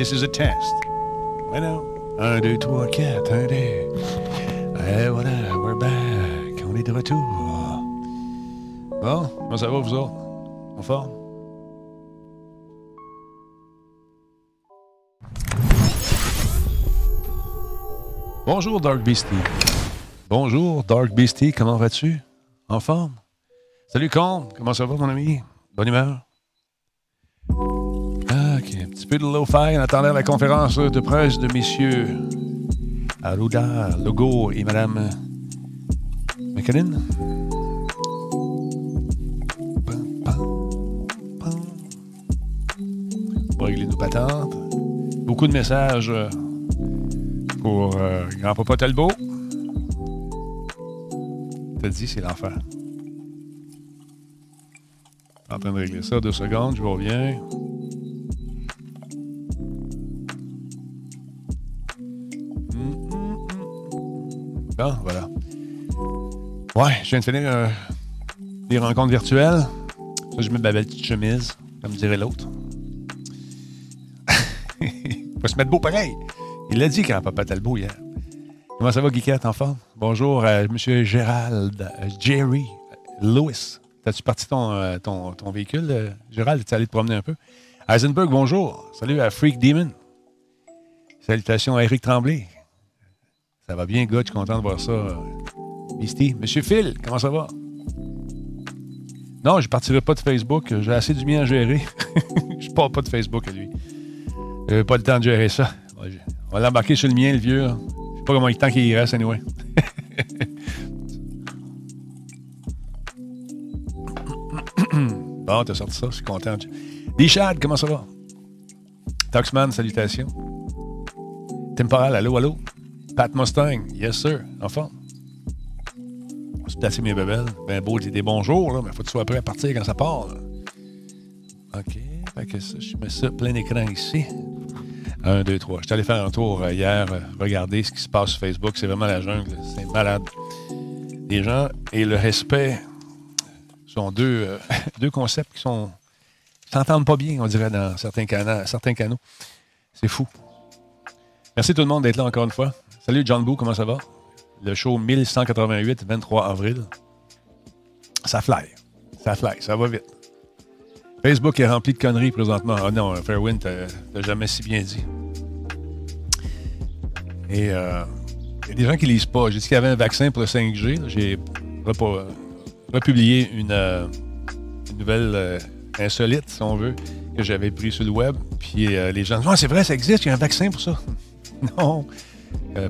This is a test. Et voilà, we're back. On est de retour. Bon, comment ça va, vous autres? En forme? Bonjour, Dark Beastie. Bonjour, Dark Beastie. Comment vas-tu? En forme? Salut, Con. Comment ça va, mon ami? Bonne humeur? Peu de lo-fi en attendant la conférence de presse de messieurs Arruda, Logo et Madame McKinnon. Régler nos patentes. Beaucoup de messages euh, pour euh, Grand-Papa Talbot. T'as dit, c'est l'enfer. En train de régler ça. Deux secondes, je reviens. Voilà. Ouais, je viens de finir euh, des rencontres virtuelles. Ça, je mets ma belle petite chemise, comme dirait l'autre. Faut se mettre beau pareil. Il l'a dit quand Papa Talbot hier. Comment ça va, Guiquette, en forme? Bonjour, euh, M. Gérald, euh, Jerry, Lewis. T'as-tu parti ton, euh, ton, ton, véhicule, euh, Gérald? Tu allé te promener un peu? Eisenberg, bonjour. Salut à Freak Demon. Salutations à Eric Tremblay. Ça va bien, gars, je suis content de voir ça. Misty. Monsieur Phil, comment ça va? Non, je ne partirai pas de Facebook. J'ai assez du mien à gérer. je ne pars pas de Facebook à lui. J'ai pas le temps de gérer ça. On va l'embarquer sur le mien, le vieux. Je sais pas comment il temps qu'il reste, anyway. bon, t'as sorti ça, je suis content. Dichad, comment ça va? Toxman, salutations. Temporal, allô, allô? Pat Mustang, yes sir, enfin. On se placer mes bébelles. Ben beau, des bonjours, là, mais faut que tu sois prêt à partir quand ça part. OK. Fait que ça, je mets ça plein écran ici. Un, deux, trois. Je suis allé faire un tour euh, hier, euh, regarder ce qui se passe sur Facebook. C'est vraiment la jungle. C'est malade. Les gens et le respect sont deux, euh, concepts qui sont s'entendent pas bien, on dirait, dans certains, canaux. Certains canaux. C'est fou. Merci tout le monde d'être là encore une fois. Salut John Boo, comment ça va? Le show 1188, 23 avril. Ça fly. Ça fly, ça va vite. Facebook est rempli de conneries présentement. Ah non, Fairwind, t'as jamais si bien dit. Et il euh, y a des gens qui lisent pas. J'ai dit qu'il y avait un vaccin pour le 5G. J'ai republié une, euh, nouvelle euh, insolite, si on veut, que j'avais pris sur le web. Puis les gens disent Ah, c'est vrai, ça existe, il y a un vaccin pour ça. non,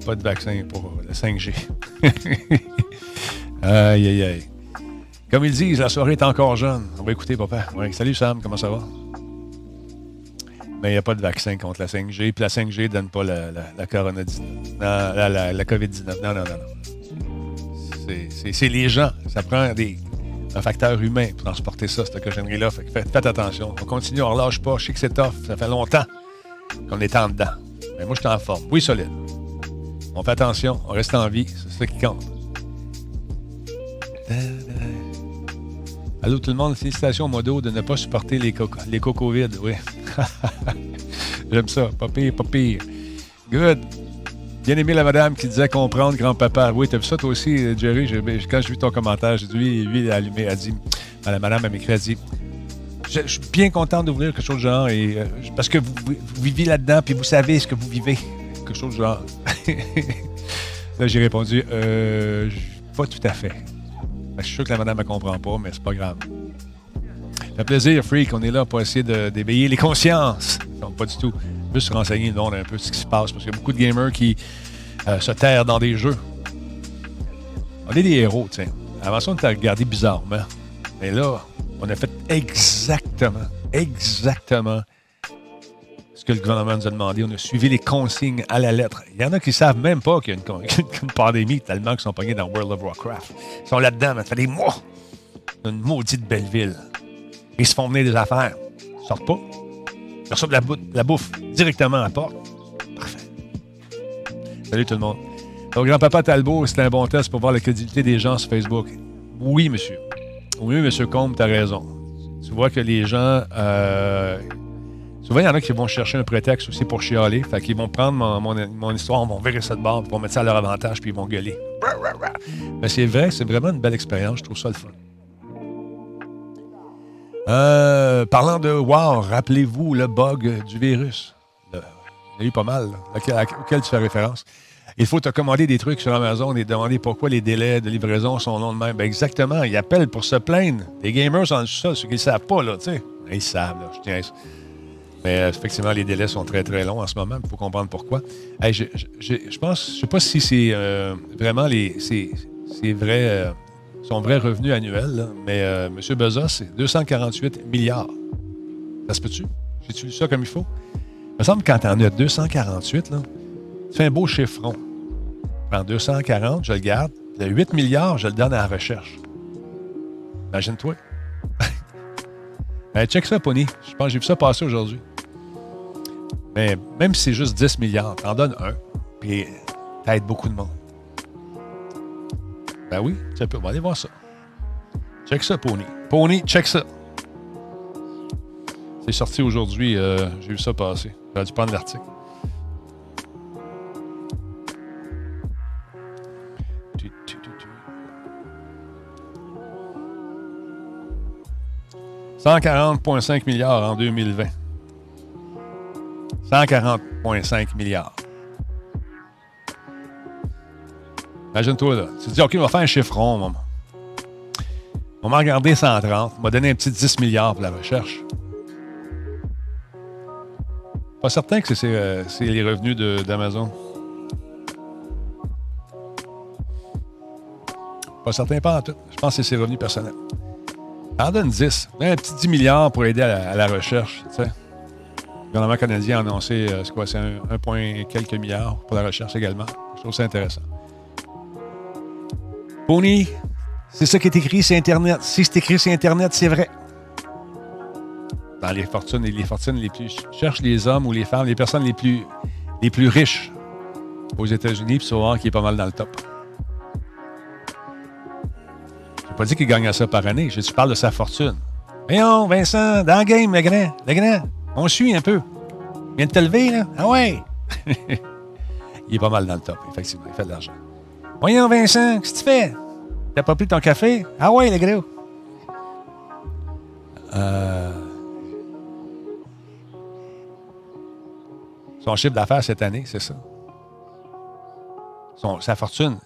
pas de vaccin pour le 5G. aïe, aïe, aïe. Comme ils disent, la soirée est encore jeune. On va écouter, papa. salut Sam, comment ça va? Mais il n'y a pas de vaccin contre la 5G. Puis la 5G ne donne pas la, la, la la, la COVID-19. Non, non, non. C'est les gens. Ça prend des, un facteur humain pour transporter ça, cette cochonnerie-là. faites, attention. On continue, on ne relâche pas. Je sais que c'est tough. Ça fait longtemps qu'on est en dedans. Mais moi, je suis en forme. Oui, solide. On fait attention. On reste en vie. C'est ça qui compte. Allô tout le monde, félicitations Modo de ne pas supporter les, co les. Oui. J'aime ça. Pas pire, pas pire. Good. Bien aimé la madame qui disait comprendre grand-papa. Oui, t'as vu ça toi aussi, Jerry? Quand j'ai vu ton commentaire, j'ai dit, lui, lui, il a allumé, a dit, la madame a écrit, a dit, je, suis bien content d'ouvrir quelque chose de genre, euh, parce que vous, vous vivez là-dedans, puis vous savez ce que vous vivez. Quelque chose de genre. Là, j'ai répondu, euh, pas tout à fait. Je suis sûr que la madame ne comprend pas, mais c'est pas grave. Fait plaisir, Freak. On est là pour essayer d'éveiller les consciences. Non, pas du tout. Juste renseigner le un peu ce qui se passe, parce qu'il y a beaucoup de gamers qui euh, se terrent dans des jeux. On est des héros, tiens. Avant ça, on était regardé bizarrement. Mais là, on a fait exactement, exactement le gouvernement nous a demandé. On a suivi les consignes à la lettre. Il y en a qui ne savent même pas qu'il y a une, pandémie tellement qu'ils sont pognés dans World of Warcraft. Ils sont là-dedans, mais ça fait des mois. Une maudite belle ville. Ils se font venir des affaires. Ils sortent pas. Ils reçoivent la, bouffe directement à la porte. Parfait. Salut tout le monde. Donc, grand-papa Talbot, c'est un bon test pour voir la crédibilité des gens sur Facebook. Oui, monsieur. Oui, monsieur Combe, tu as raison. Tu vois que les gens euh, Souvent, il y en a qui vont chercher un prétexte aussi pour chialer. Fait qu'ils vont prendre mon, histoire, vont virer ça de bord, vont mettre ça à leur avantage, puis ils vont gueuler. Mais c'est vrai, c'est vraiment une belle expérience. Je trouve ça le fun. Euh, parlant de Wow, rappelez-vous le bug du virus. il y en a eu pas mal, auquel tu fais référence. Il faut te commander des trucs sur Amazon et demander pourquoi les délais de livraison sont longs de même. Ben exactement, ils appellent pour se plaindre. Les gamers sont ça, ceux qui ne savent pas, là, tu sais. Ils savent, là, je tiens Mais euh, effectivement, les délais sont très, très longs en ce moment. Il faut comprendre pourquoi. je, pense, je ne sais pas si c'est euh, vraiment les, c'est, vrai, euh, son vrai revenu annuel, mais M. Bezos, c'est 248 milliards. Ça se peut-tu? J'ai-tu lu ça comme il faut? Il me semble que quand tu en as 248, là, tu fais un beau chiffron. Je prends 240, je le garde. Le 8 milliards, je le donne à la recherche. Imagine-toi. ben, check ça, Pony. Je pense que j'ai vu ça passer aujourd'hui. Mais même si c'est juste 10 milliards, t'en donnes un, puis t'aides beaucoup de monde. Ben oui, tu peux. On va aller voir ça. Check ça, Pony. Pony, check ça. C'est sorti aujourd'hui. Euh, j'ai vu ça passer. J'ai dû prendre l'article. 140,5 milliards en 2020. 140,5 milliards. Imagine-toi, là. Tu te dis, OK, on va faire un chiffron, maman. On m'a regardé 130. On m'a donné un petit 10 milliards pour la recherche. Pas certain que c'est euh, les revenus d'Amazon. Pas certain, pas en tout. Je pense que c'est ses revenus personnels. T'en donne 10. Un petit 10 milliards pour aider à la, recherche. Le gouvernement canadien a annoncé, euh, c'est quoi, c'est un, point quelques milliards pour la recherche également. Je trouve ça intéressant. Pony, c'est ça qui est écrit sur Internet. Si c'est écrit sur Internet, c'est vrai. Dans les fortunes, les fortunes les plus. cherche les hommes ou les femmes, les personnes les plus, les plus riches aux États-Unis, puis souvent qui est pas mal dans le top pas dit qu'il gagne ça par année. Je, parle de sa fortune. Voyons, Vincent, dans le game, le grand. Le grand. On suit un peu. Il vient de te lever, là? Ah ouais! il est pas mal dans le top, effectivement. Il fait de l'argent. Voyons, Vincent, qu'est-ce que tu fais? T'as pas pris ton café? Ah ouais, le gros. Euh... Son chiffre d'affaires cette année, c'est ça. Son, sa fortune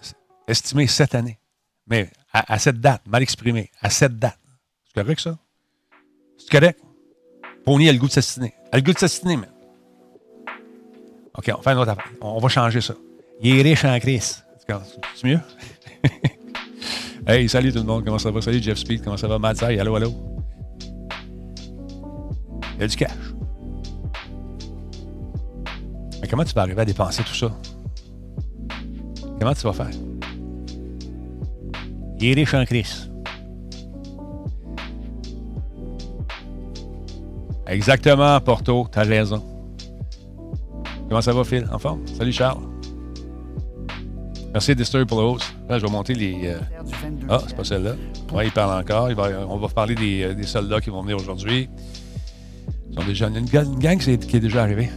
estimée cette année. Mais à, cette date, mal exprimé, à cette date. C'est correct, ça? C'est correct? Pony a le goût de s'assiner. Elle a le goût de s'assiner, mais. OK, on fait une autre affaire. On va changer ça. Il est riche en crise. C'est mieux? hey, salut tout le monde. Comment ça va? Salut Jeff Speed. Comment ça va? Madzai, allô, allô? Il y a du cash. Mais comment tu vas arriver à dépenser tout ça? Comment tu vas faire? Il est riche en Chris. Exactement, Porto, t'as raison. Comment ça va, Phil? En forme? Salut, Charles. Merci, Disturb pour le host. Là, je vais monter les. Euh, ah, c'est pas celle-là. Oui, il parle encore. On va parler euh, des, soldats qui vont venir aujourd'hui. Ils sont déjà... Une, gang qui est, déjà arrivée.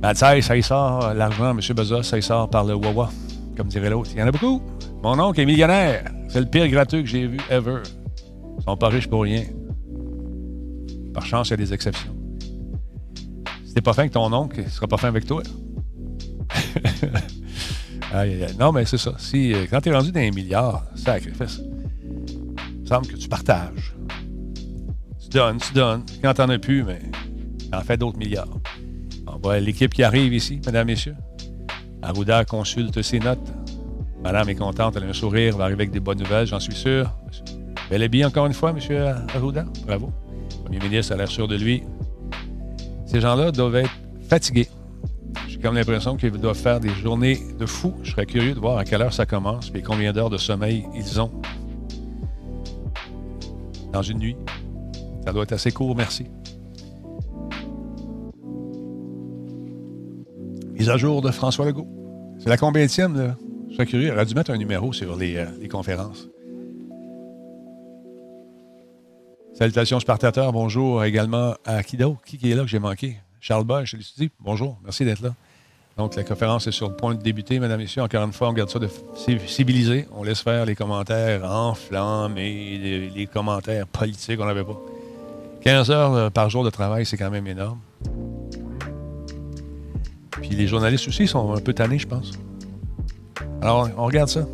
Ben, ça, ça y sort, l'argent, M. Bezos, ça y sort par le Wawa, comme dirait l'autre. Il y en a beaucoup. Mon oncle est millionnaire. C'est le pire gratuit que j'ai vu ever. Ils sont pas riches pour rien. Par chance, il y a des exceptions. Si t'es pas fin avec ton oncle, il sera pas fin avec toi. Non, mais c'est ça. Si, euh, quand tu es rendu dans un milliard, sacrifice. Il semble que tu partages. Tu donnes, tu donnes. Quand t'en as plus, mais en fais d'autres milliards. On voit l'équipe qui arrive ici, mesdames, messieurs. Arruda consulte ses notes. Madame est contente, elle a un sourire, va arriver avec des bonnes nouvelles, j'en suis sûr. Bel bien encore une fois, M. Arruda. Bravo. Premier ministre a l'air sûr de lui. Ces gens-là doivent être fatigués. J'ai comme l'impression qu'ils doivent faire des journées de fou. Je serais curieux de voir à quelle heure ça commence et combien d'heures de sommeil ils ont dans une nuit. Ça doit être assez court, merci. Mise à jour de François Legault. C'est la combienième, là? Je serais curieux. Il aurait dû mettre un numéro sur les, euh, conférences. Salutations Spartateur, bonjour également à Kido. Qui est là que j'ai manqué? Charles Bosch, je l'ai bonjour, merci d'être là. Donc, la conférence est sur le point de débuter, mesdames et messieurs. Encore une fois, on garde ça de civilisé. On laisse faire les commentaires enflammés, les, les commentaires politiques, on n'avait pas. 15 heures euh, par jour de travail, c'est quand même énorme. Puis les journalistes aussi sont un peu tannés, je pense. Alors, on regarde ça.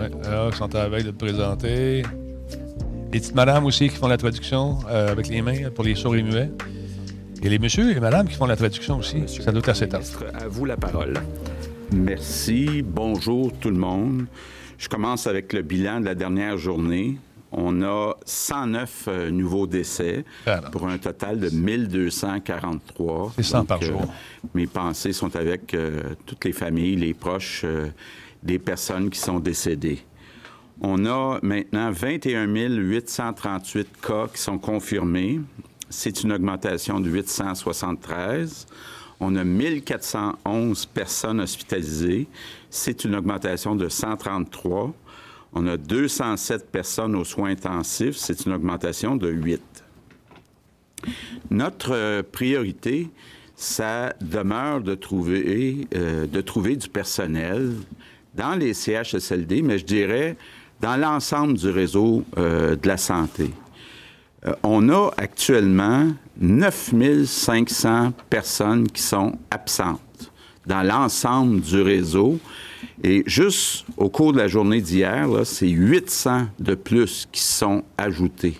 Ouais, alors, la veille de le présenter. Les petites madames aussi qui font la traduction euh, avec les mains pour les sourds et muets. Et les messieurs et les madames qui font la traduction aussi. ça doit être assez tard. À vous la parole. Merci. Bonjour tout le monde. Je commence avec le bilan de la dernière journée. On a 109 euh, nouveaux décès pour un total de 1243. C'est 100 par jour. Euh, mes pensées sont avec toutes les familles, les proches des personnes qui sont décédées. On a maintenant 21 838 cas qui sont confirmés. C'est une augmentation de 873. On a 1411 personnes hospitalisées. C'est une augmentation de 133. On a 207 personnes aux soins intensifs. C'est une augmentation de 8. Notre priorité, ça demeure de trouver, euh, de trouver du personnel dans les CHSLD, mais je dirais dans l'ensemble du réseau euh, de la santé. Euh, on a actuellement 9500 personnes qui sont absentes dans l'ensemble du réseau. Et juste au cours de la journée d'hier, c'est 800 de plus qui sont ajoutés.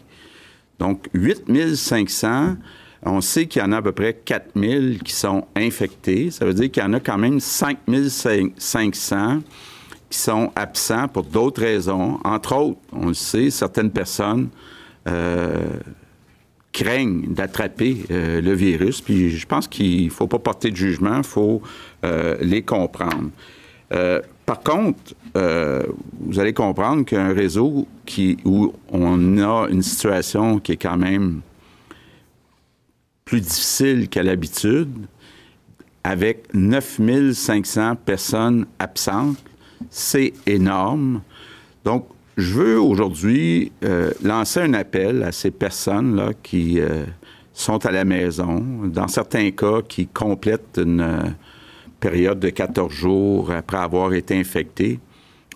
Donc, 8500, on sait qu'il y en a à peu près 4000 qui sont infectés. Ça veut dire qu'il y en a quand même 5500 qui sont absents pour d'autres raisons. Entre autres, on le sait, certaines personnes euh, craignent d'attraper euh, le virus. Puis je pense qu'il ne faut pas porter de jugement, il faut euh, les comprendre. par contre, vous allez comprendre qu'un réseau où on a une situation qui est quand même plus difficile qu'à l'habitude, avec 9500 personnes absentes, c'est énorme. Donc, je veux aujourd'hui euh, lancer un appel à ces personnes-là qui euh, sont à la maison, dans certains cas qui complètent une euh, période de 14 jours après avoir été infectés.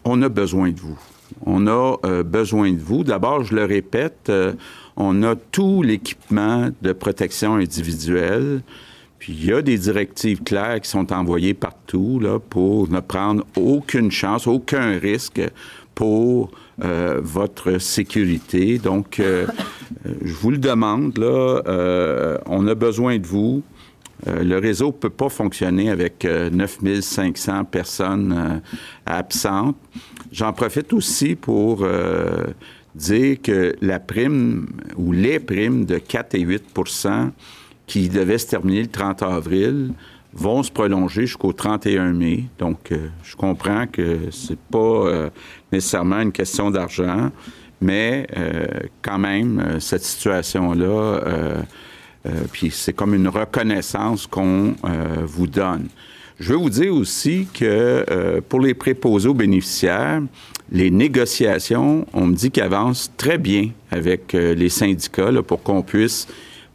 On a besoin de vous. On a besoin de vous. D'abord, je le répète, on a tout l'équipement de protection individuelle. Il y a des directives claires qui sont envoyées partout là, pour ne prendre aucune chance, aucun risque pour euh, votre sécurité. Donc, euh, euh, je vous le demande, là, on a besoin de vous. le réseau ne peut pas fonctionner avec 9500 personnes absentes. J'en profite aussi pour dire que la prime ou les primes de 4 et 8 qui devaient se terminer le 30 avril vont se prolonger jusqu'au 31 mai. Donc, euh, je comprends que c'est pas euh, nécessairement une question d'argent, mais euh, quand même, cette situation-là, puis c'est comme une reconnaissance qu'on vous donne. Je veux vous dire aussi que pour les préposés aux bénéficiaires, les négociations, on me dit qu'elles avancent très bien avec les syndicats pour qu'on puisse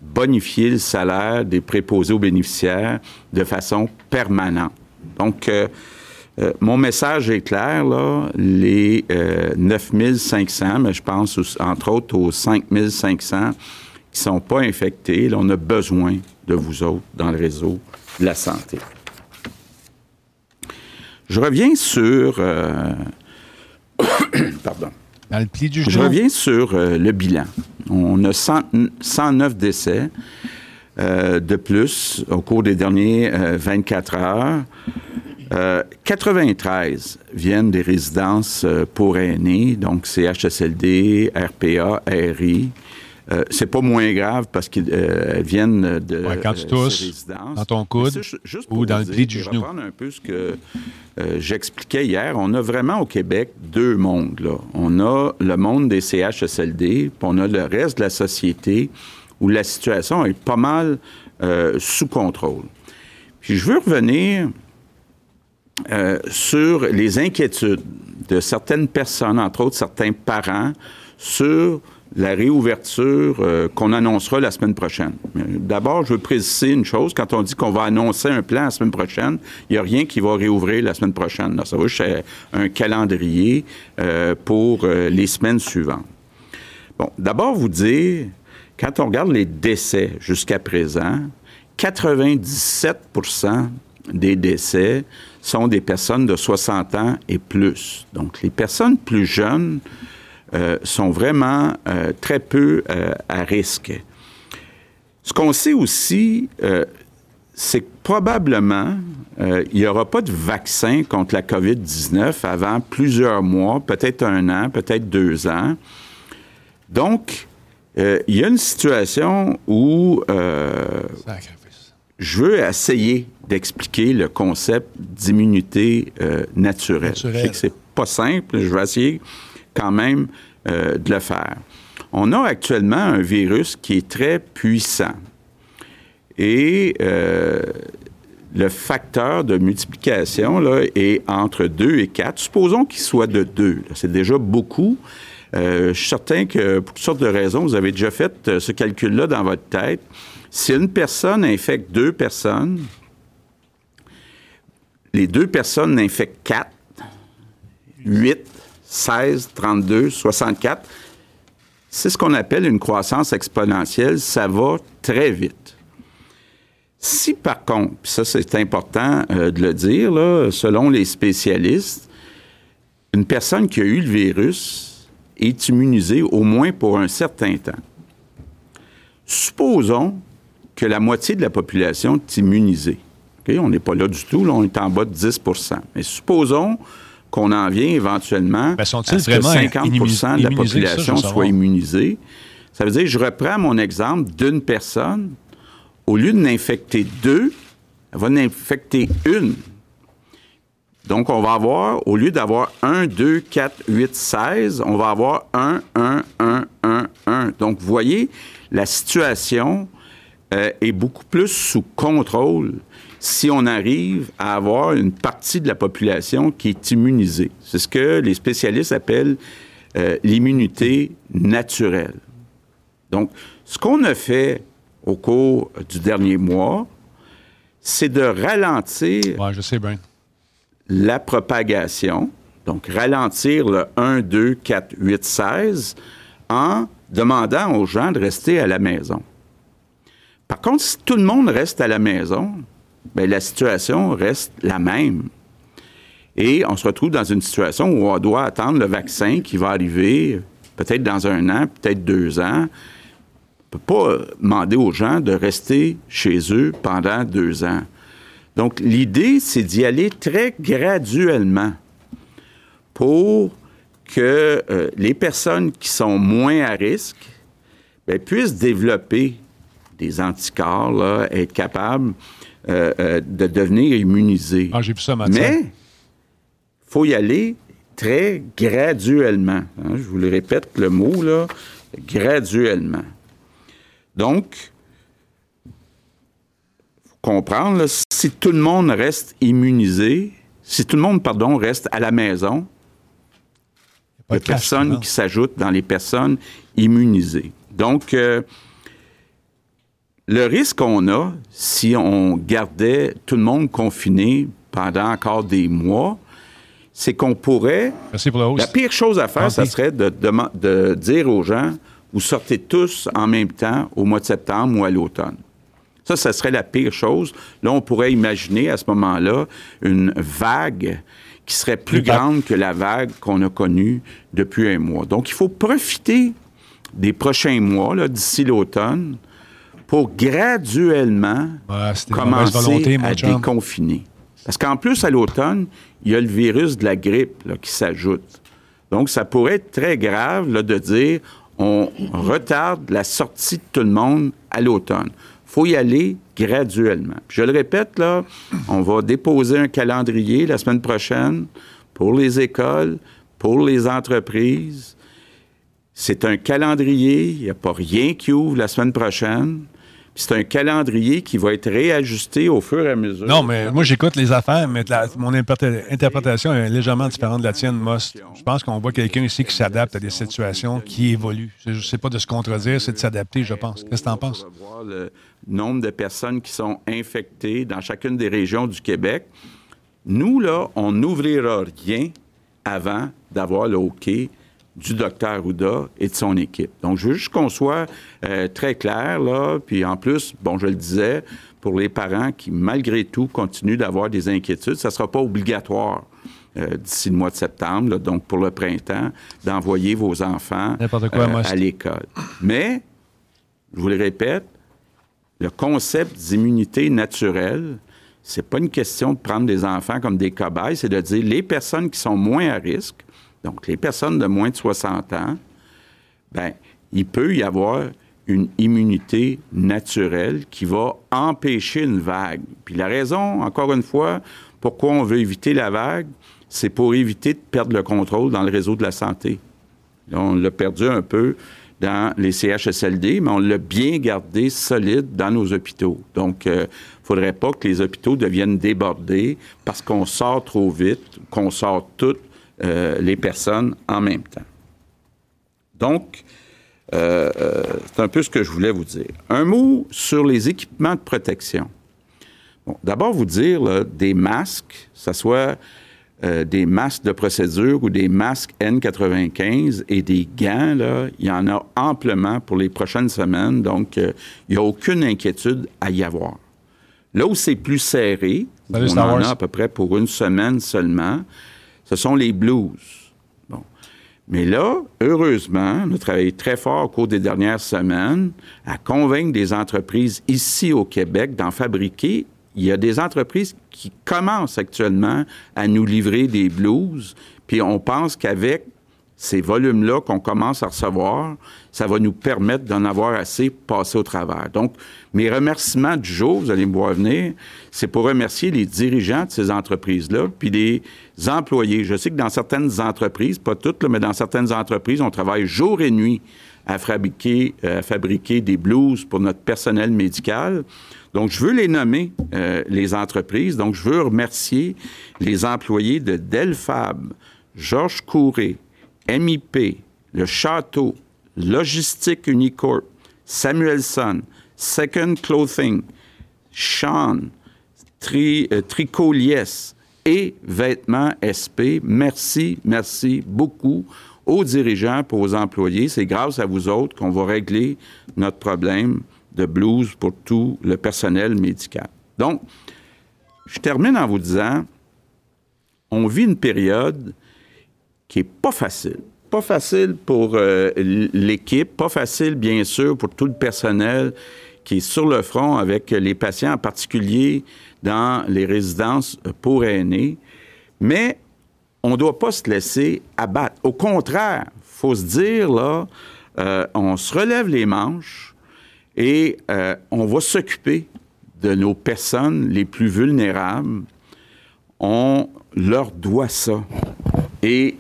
bonifier le salaire des préposés aux bénéficiaires de façon permanente. Donc, euh, euh, mon message est clair, là, les 9500, euh, mais je pense entre autres aux 5500 qui ne sont pas infectés, on a besoin de vous autres dans le réseau de la santé. Je reviens sur... pardon. Dans le pli du Je reviens sur le bilan. On a 109 décès euh, de plus au cours des derniers 24 euh, heures. 93 euh, viennent des résidences pour aînés, donc CHSLD, RPA, RI. Euh, c'est pas moins grave parce qu'elles viennent de quand tu tousses, dans ton coude ou dans le pli du genou. un peu ce que j'expliquais hier. On a vraiment au Québec deux mondes. Là. On a le monde des CHSLD, puis on a le reste de la société où la situation est pas mal euh, sous contrôle. Puis je veux revenir euh, sur les inquiétudes de certaines personnes, entre autres certains parents, sur la réouverture euh, qu'on annoncera la semaine prochaine. D'abord, je veux préciser une chose. Quand on dit qu'on va annoncer un plan la semaine prochaine, il n'y a rien qui va réouvrir la semaine prochaine. ça va être un calendrier euh, pour euh, les semaines suivantes. Bon, d'abord, vous dire, quand on regarde les décès jusqu'à présent, 97% des décès sont des personnes de 60 ans et plus. Donc, les personnes plus jeunes sont vraiment euh, très peu euh, à risque. Ce qu'on sait aussi, c'est que probablement, il n'y aura pas de vaccin contre la COVID-19 avant plusieurs mois, peut-être un an, peut-être deux ans. Donc, il y a une situation où je veux essayer d'expliquer le concept d'immunité naturelle. Je sais que c'est pas simple, je vais essayer quand même euh, de le faire. On a actuellement un virus qui est très puissant. Et euh, le facteur de multiplication là, est entre 2 et 4. Supposons qu'il soit de 2. C'est déjà beaucoup. Euh, je suis certain que pour toutes sortes de raisons, vous avez déjà fait ce calcul-là dans votre tête. Si une personne infecte deux personnes, les deux personnes infectent 4, 8, 16, 32, 64. C'est ce qu'on appelle une croissance exponentielle. Ça va très vite. Si par contre, ça c'est important euh, de le dire, selon les spécialistes, une personne qui a eu le virus est immunisée au moins pour un certain temps. Supposons que la moitié de la population est immunisée. On n'est pas là du tout, là, on est en bas de 10% Mais supposons qu'on en vient éventuellement ben, à ce que 50% de la population soit immunisée? Ça veut dire, je reprends mon exemple d'une personne, au lieu de n'infecter deux, elle va n'infecter une. Donc, on va avoir, au lieu d'avoir 1, 2, 4, 8, 16, on va avoir 1, 1, 1, 1, 1. Donc, vous voyez, la situation euh, est beaucoup plus sous contrôle si on arrive à avoir une partie de la population qui est immunisée. C'est ce que les spécialistes appellent euh, l'immunité naturelle. Donc, ce qu'on a fait au cours du dernier mois, c'est de ralentir je sais la propagation, donc ralentir le 1, 2, 4, 8, 16, en demandant aux gens de rester à la maison. Par contre, si tout le monde reste à la maison, bien, la situation reste la même. Et on se retrouve dans une situation où on doit attendre le vaccin qui va arriver peut-être dans un an, peut-être deux ans. On ne peut pas demander aux gens de rester chez eux pendant deux ans. Donc, l'idée, c'est d'y aller très graduellement pour que euh, les personnes qui sont moins à risque bien, puissent développer des anticorps, être capables euh, euh, de devenir immunisé. Ah, j'ai vu ça Mais il faut y aller très graduellement. Hein. je vous le répète le mot, là, graduellement. Donc, faut comprendre, si tout le monde reste immunisé, si tout le monde, pardon, reste à la maison, il n'y a personne qui s'ajoute dans les personnes immunisées. Donc, euh, le risque qu'on a, si on gardait tout le monde confiné pendant encore des mois, c'est qu'on pourrait. Merci pour la, la pire chose à faire, ça serait de, de, dire aux gens vous sortez tous en même temps au mois de septembre ou à l'automne. Ça, ça serait la pire chose. Là, on pourrait imaginer à ce moment-là une vague qui serait plus grande que la vague qu'on a connue depuis un mois. Donc, il faut profiter des prochains mois, d'ici l'automne, pour graduellement commencer à déconfiner. Parce qu'en plus, à l'automne, il y a le virus de la grippe qui s'ajoute. Donc, ça pourrait être très grave de dire on retarde la sortie de tout le monde à l'automne. Il faut y aller graduellement. je le répète, là, on va déposer un calendrier la semaine prochaine pour les écoles, pour les entreprises. C'est un calendrier, il n'y a pas rien qui ouvre la semaine prochaine. C'est un calendrier qui va être réajusté au fur et à mesure. Non, mais moi, j'écoute les affaires, mais mon interprétation est légèrement différente de la tienne, Most. Je pense qu'on voit quelqu'un ici qui s'adapte à des situations qui évoluent. Je ne sais pas de se contredire, c'est de s'adapter, je pense. Qu'est-ce que tu en penses? voir le nombre de personnes qui sont infectées dans chacune des régions du Québec. Nous, là, on n'ouvrira rien avant d'avoir le OK du docteur Ouda et de son équipe. Donc, je veux juste qu'on soit euh, très clair, là. Puis en plus, bon, je le disais, pour les parents qui, malgré tout, continuent d'avoir des inquiétudes, ça ne sera pas obligatoire euh, d'ici le mois de septembre, donc pour le printemps, d'envoyer vos enfants euh, à l'école. Mais, je vous le répète, le concept d'immunité naturelle, c'est pas une question de prendre des enfants comme des cobayes, c'est de dire les personnes qui sont moins à risque, donc les personnes de moins de 60 ans, ben, il peut y avoir une immunité naturelle qui va empêcher une vague. Puis la raison, encore une fois, pourquoi on veut éviter la vague, c'est pour éviter de perdre le contrôle dans le réseau de la santé. on l'a perdu un peu dans les CHSLD, mais on l'a bien gardé solide dans nos hôpitaux. Donc, il euh, ne faudrait pas que les hôpitaux deviennent débordés parce qu'on sort trop vite, qu'on sort toutes euh, les personnes en même temps. Donc, euh, c'est un peu ce que je voulais vous dire. Un mot sur les équipements de protection. Bon, D'abord, vous dire, des masques, que ce soit euh, des masques de procédure ou des masques N95 et des gants, là, il y en a amplement pour les prochaines semaines, donc euh, il n'y a aucune inquiétude à y avoir. Là où c'est plus serré, on en a à peu près pour une semaine seulement, ce sont les blues. Mais là, heureusement, on a travaillé très fort au cours des dernières semaines à convaincre des entreprises ici au Québec d'en fabriquer il y a des entreprises qui commencent actuellement à nous livrer des blues, puis on pense qu'avec ces volumes-là qu'on commence à recevoir, ça va nous permettre d'en avoir assez passé au travers. Donc, mes remerciements du jour, vous allez me voir venir, c'est pour remercier les dirigeants de ces entreprises-là, puis les employés. Je sais que dans certaines entreprises, pas toutes, mais dans certaines entreprises, on travaille jour et nuit à fabriquer, euh, à fabriquer des blues pour notre personnel médical. Donc, je veux les nommer, euh, les entreprises. Donc, je veux remercier les employés de Delfab, Georges Couré, MIP, Le Château, Logistique Unicorp, Samuelson, Second Clothing, Sean, Tri, euh, et Vêtements SP. Merci, merci beaucoup aux dirigeants pour aux employés. C'est grâce à vous autres qu'on va régler notre problème de blues pour tout le personnel médical. Donc, je termine en vous disant, on vit une période qui est pas facile. Pas facile pour euh, l'équipe, pas facile, bien sûr, pour tout le personnel qui est sur le front avec les patients, en particulier dans les résidences pour aînés. Mais on ne doit pas se laisser abattre. Au contraire, il faut se dire, là, euh, on se relève les manches, et euh, on va s'occuper de nos personnes les plus vulnérables. On leur doit ça. Et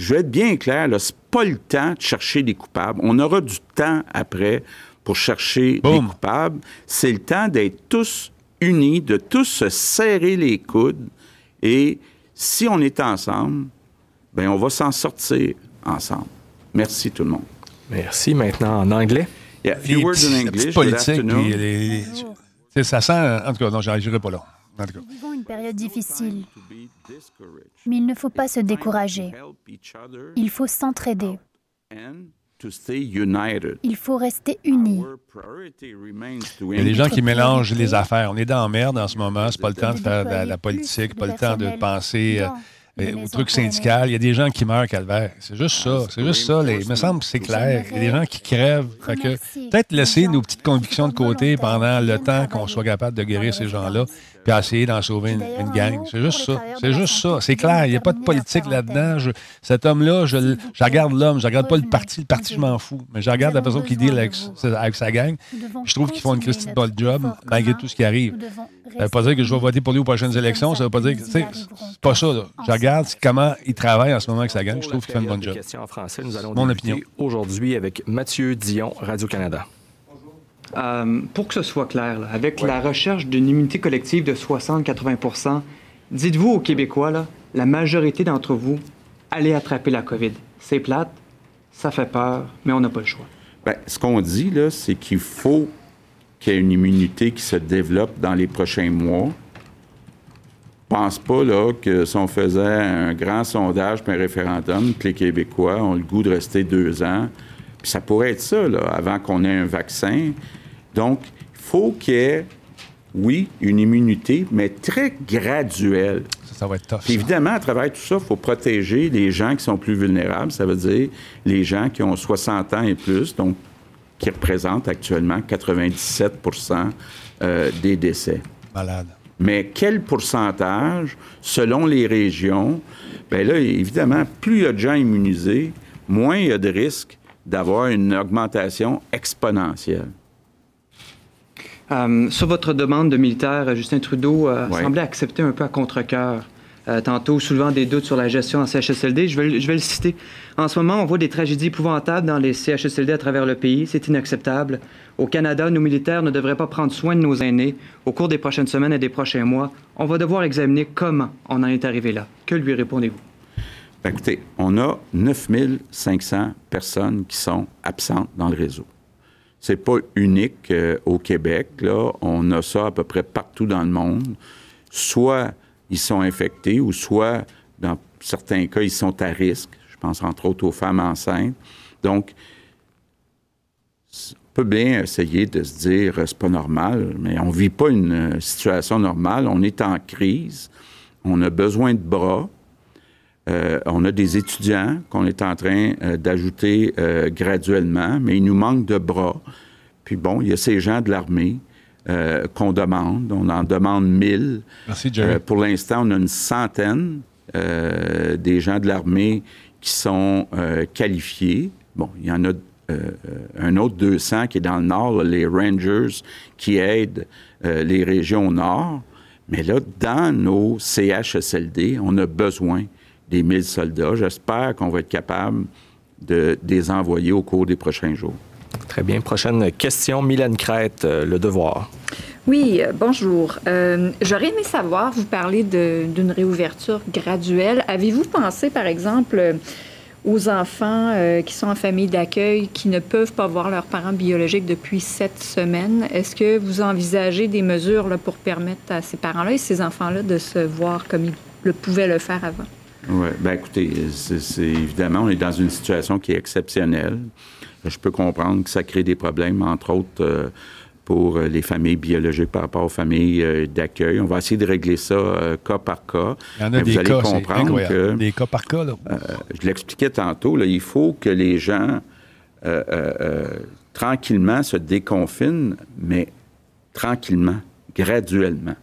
je vais être bien clair, ce n'est pas le temps de chercher des coupables. On aura du temps après pour chercher des coupables. C'est le temps d'être tous unis, de tous se serrer les coudes. Et si on est ensemble, ben on va s'en sortir ensemble. Merci tout le monde. Merci. Maintenant en anglais. Yeah, a few words in English. Politique, puis les, les, ça sent. En tout cas, non, j'arriverai pas là. Nous vivons une période difficile. Mais il ne faut pas se décourager. Il faut s'entraider. Il faut rester unis. Il y a des gens qui mélangent les affaires. On est dans la merde en ce moment. C'est pas le temps de faire de la, politique, pas le temps de penser. Euh, au truc syndical, il y a des gens qui meurent, Calvaire. C'est juste ça. C'est juste ça. il me semble que c'est clair. Il y a des gens qui crèvent. peut-être laisser nos petites convictions de côté pendant le temps qu'on soit capable de guérir ces gens-là, puis essayer d'en sauver une, gang. C'est juste ça. C'est juste ça. C'est clair. Il n'y a pas de politique là-dedans. cet homme-là, je, regarde l'homme. Je regarde pas le parti. Le parti, je m'en fous. Mais je regarde la personne qui deal avec, sa gang. Je trouve qu'ils font une Christine de job, malgré tout ce qui arrive. Ça ne veut pas dire que je vais voter pour lui aux prochaines élections. Ça ne veut pas dire que. C'est pas ça. Je regarde comment il travaille en ce moment avec sa gang. Je trouve qu'il fait une bonne job. Mon opinion. Aujourd'hui avec Mathieu Dion, Radio-Canada. Euh, pour que ce soit clair, avec la recherche d'une immunité collective de 60-80% dites-vous aux Québécois, là, la majorité d'entre vous, allez attraper la COVID. C'est plate, ça fait peur, mais on n'a pas le choix. Bien, ce qu'on dit, là, c'est qu'il faut qu'il y ait une immunité qui se développe dans les prochains mois. Je pense pas là, que si on faisait un grand sondage puis un référendum, que les Québécois ont le goût de rester deux ans, puis ça pourrait être ça, là, avant qu'on ait un vaccin. Donc, il faut qu'il y ait, oui, une immunité, mais très graduelle. Ça, va être tough. évidemment, à travers tout ça, il faut protéger les gens qui sont plus vulnérables. Ça veut dire les gens qui ont 60 ans et plus, donc qui représentent actuellement 97% euh, des décès. Malade. Mais quel pourcentage, selon les régions? Bien là, évidemment, plus il y a de gens immunisés, moins il y a de risques d'avoir une augmentation exponentielle. Euh, sur votre demande de militaire, Justin Trudeau euh, semblait accepter un peu à contre-cœur. Euh, tantôt, soulevant des doutes sur la gestion en CHSLD. Je vais, je vais le citer. En ce moment, on voit des tragédies épouvantables dans les CHSLD à travers le pays. C'est inacceptable. Au Canada, nos militaires ne devraient pas prendre soin de nos aînés. Au cours des prochaines semaines et des prochains mois, on va devoir examiner comment on en est arrivé là. Que lui répondez-vous? Ben, écoutez, on a 9500 personnes qui sont absentes dans le réseau. C'est pas unique euh, au Québec. Là. On a ça à peu près partout dans le monde. Soit ils sont infectés ou soit, dans certains cas, ils sont à risque. Je pense entre autres aux femmes enceintes. Donc, on peut bien essayer de se dire c'est pas normal, mais on vit pas une euh, situation normale. On est en crise. On a besoin de bras. Euh, on a des étudiants qu'on est en train euh, d'ajouter euh, graduellement, mais il nous manque de bras. Puis bon, il y a ces gens de l'armée qu'on demande. On en demande mille. Merci, Jerry. pour l'instant, on a une centaine des gens de l'armée qui sont qualifiés. Bon, il y en a un autre 200 qui est dans le nord, les Rangers qui aident les régions nord. Mais là, dans nos CHSLD, on a besoin des 1000 soldats. J'espère qu'on va être capable de, les envoyer au cours des prochains jours. Très bien. Prochaine question. Mylène Crête, euh, Le Devoir. Oui, euh, bonjour. Euh, j'aurais aimé savoir, vous parlez d'une réouverture graduelle. Avez-vous pensé, par exemple, aux enfants qui sont en famille d'accueil qui ne peuvent pas voir leurs parents biologiques depuis sept semaines? Est-ce que vous envisagez des mesures là, pour permettre à ces parents-là et ces enfants-là de se voir comme ils le pouvaient le faire avant? Oui, bien écoutez, c'est évidemment, on est dans une situation qui est exceptionnelle. Je peux comprendre que ça crée des problèmes, entre autres euh, pour les familles biologiques par rapport aux familles euh, d'accueil. On va essayer de régler ça euh, cas par cas. Il y en a des vous allez cas, comprendre que des cas par cas. Là. je l'expliquais tantôt. Là, il faut que les gens tranquillement se déconfinent, mais tranquillement, graduellement.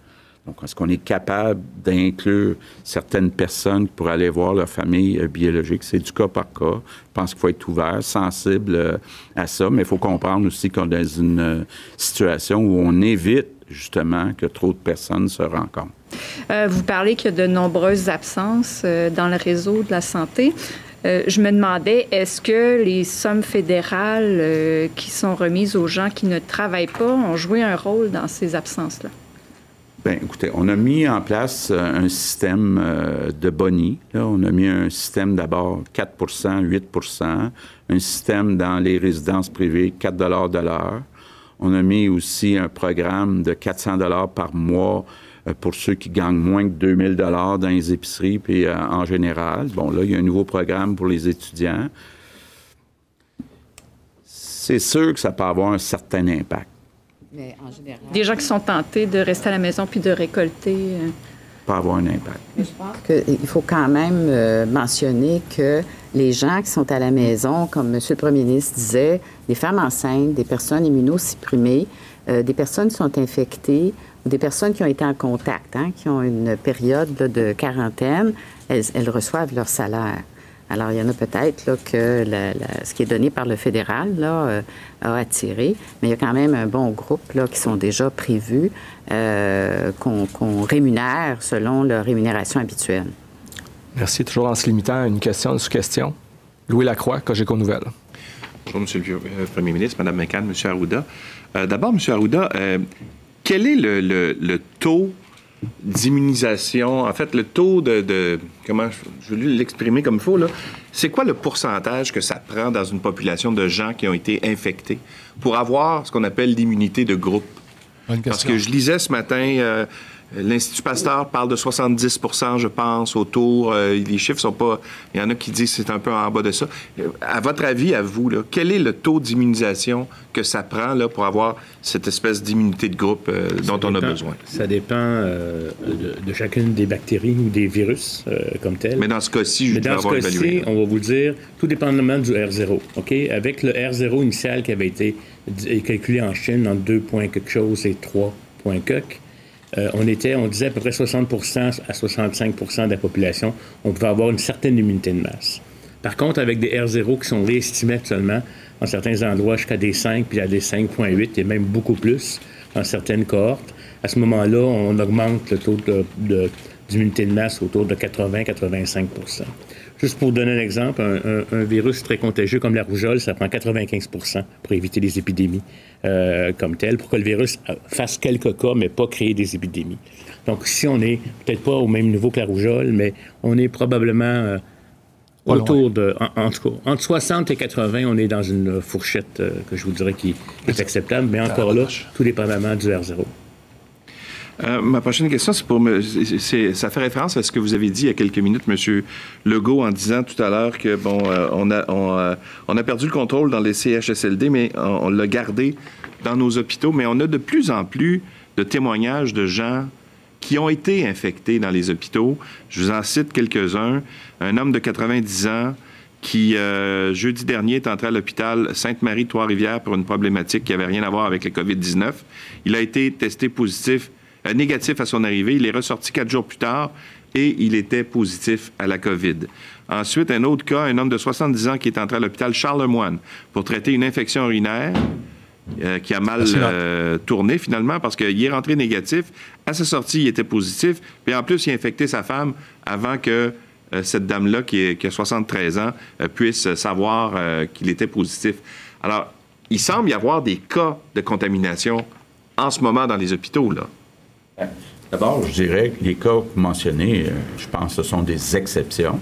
Donc, est-ce qu'on est capable d'inclure certaines personnes pour aller voir leur famille euh, biologique? C'est du cas par cas. Je pense qu'il faut être ouvert, sensible euh, à ça, mais il faut comprendre aussi qu'on est dans une euh, situation où on évite justement que trop de personnes se rencontrent. vous parlez qu'il y a de nombreuses absences dans le réseau de la santé. je me demandais, est-ce que les sommes fédérales qui sont remises aux gens qui ne travaillent pas ont joué un rôle dans ces absences-là? Bien, écoutez, on a mis en place euh, un système euh, de boni. on a mis un système d'abord 4% 8% un système dans les résidences privées 4 de l'heure. On a mis aussi un programme de 400 par mois euh, pour ceux qui gagnent moins que 2000 dans les épiceries, puis en général. Bon, là, il y a un nouveau programme pour les étudiants. C'est sûr que ça peut avoir un certain impact. Des gens qui sont tentés de rester à la maison puis de récolter. Euh... Pas avoir un impact. je pense qu'il faut quand même euh, mentionner que les gens qui sont à la maison, comme M. le Premier ministre disait, les femmes enceintes, des personnes immunosupprimées, euh, des personnes qui sont infectées ou des personnes qui ont été en contact, hein, qui ont une période de quarantaine, elles reçoivent leur salaire. Alors, il y en a peut-être que ce qui est donné par le fédéral là, euh, a attiré, mais il y a quand même un bon groupe là, qui sont déjà prévus euh, qu'on rémunère selon leur rémunération habituelle. Merci. Toujours en se limitant à une question, une sous-question? Louis Lacroix, Cogeco Nouvelle. Bonjour, Monsieur le euh, Premier ministre, Mme McCann, M. Arruda. Euh, d'abord, M. Arruda, euh, quel est le, taux d'immunisation, en fait, le taux de, comment je vais l'exprimer comme il faut, là, c'est quoi le pourcentage que ça prend dans une population de gens qui ont été infectés pour avoir ce qu'on appelle l'immunité de groupe? Parce que je lisais ce matin, L'Institut Pasteur parle de 70% je pense, autour. Euh, les chiffres sont pas. Il y en a qui disent que c'est un peu en bas de ça. Euh, à votre avis, à vous, là, quel est le taux d'immunisation que ça prend là, pour avoir cette espèce d'immunité de groupe euh, dont on a besoin? Ça dépend de, chacune des bactéries ou des virus comme tel. Mais dans ce cas-ci, je Dans ce cas-ci, on va vous dire, tout dépendamment du R0. OK? Avec le R0 initial qui avait été calculé en Chine en 2 points quelque chose et 3 points quelque, euh, on était, on disait à peu près 60 à 65% de la population, on pouvait avoir une certaine immunité de masse. Par contre, avec des R0 qui sont réestimés actuellement, en certains endroits jusqu'à des 5, puis à des 5,8 et même beaucoup plus dans certaines cohortes, à ce moment-là, on augmente le taux d'immunité de, de masse autour de 80-85 Juste pour donner un exemple, un, virus très contagieux comme la rougeole, ça prend 95% pour éviter les épidémies euh, comme telles, pour que le virus fasse quelques cas, mais pas créer des épidémies. Donc, si on est peut-être pas au même niveau que la rougeole, mais on est probablement euh, autour de, en, tout cas, entre 60 et 80, on est dans une fourchette euh, que je vous dirais qui est acceptable, mais encore là, tout dépendamment du R0. Euh, ma prochaine question, c'est pour me, ça fait référence à ce que vous avez dit il y a quelques minutes, M. Legault, en disant tout à l'heure que bon, euh, on, a, euh, on, a perdu le contrôle dans les CHSLD, mais on, l'a gardé dans nos hôpitaux. Mais on a de plus en plus de témoignages de gens qui ont été infectés dans les hôpitaux. Je vous en cite quelques-uns. Un homme de 90 ans qui, jeudi dernier, est entré à l'hôpital Sainte-Marie-Trois-Rivières pour une problématique qui n'avait rien à voir avec le COVID-19. Il a été testé positif négatif à son arrivée. Il est ressorti quatre jours plus tard et il était positif à la COVID. Ensuite, un autre cas, un homme de 70 ans qui est entré à l'hôpital Charlemagne pour traiter une infection urinaire. Euh, qui a mal euh, tourné finalement parce qu'il est rentré négatif. À sa sortie, il était positif. Puis en plus, il a infecté sa femme avant que cette dame-là, qui, qui, a 73 ans, puisse savoir qu'il était positif. Alors, il semble y avoir des cas de contamination en ce moment dans les hôpitaux. Là. D'abord, je dirais que les cas mentionnés, euh, je pense que ce sont des exceptions.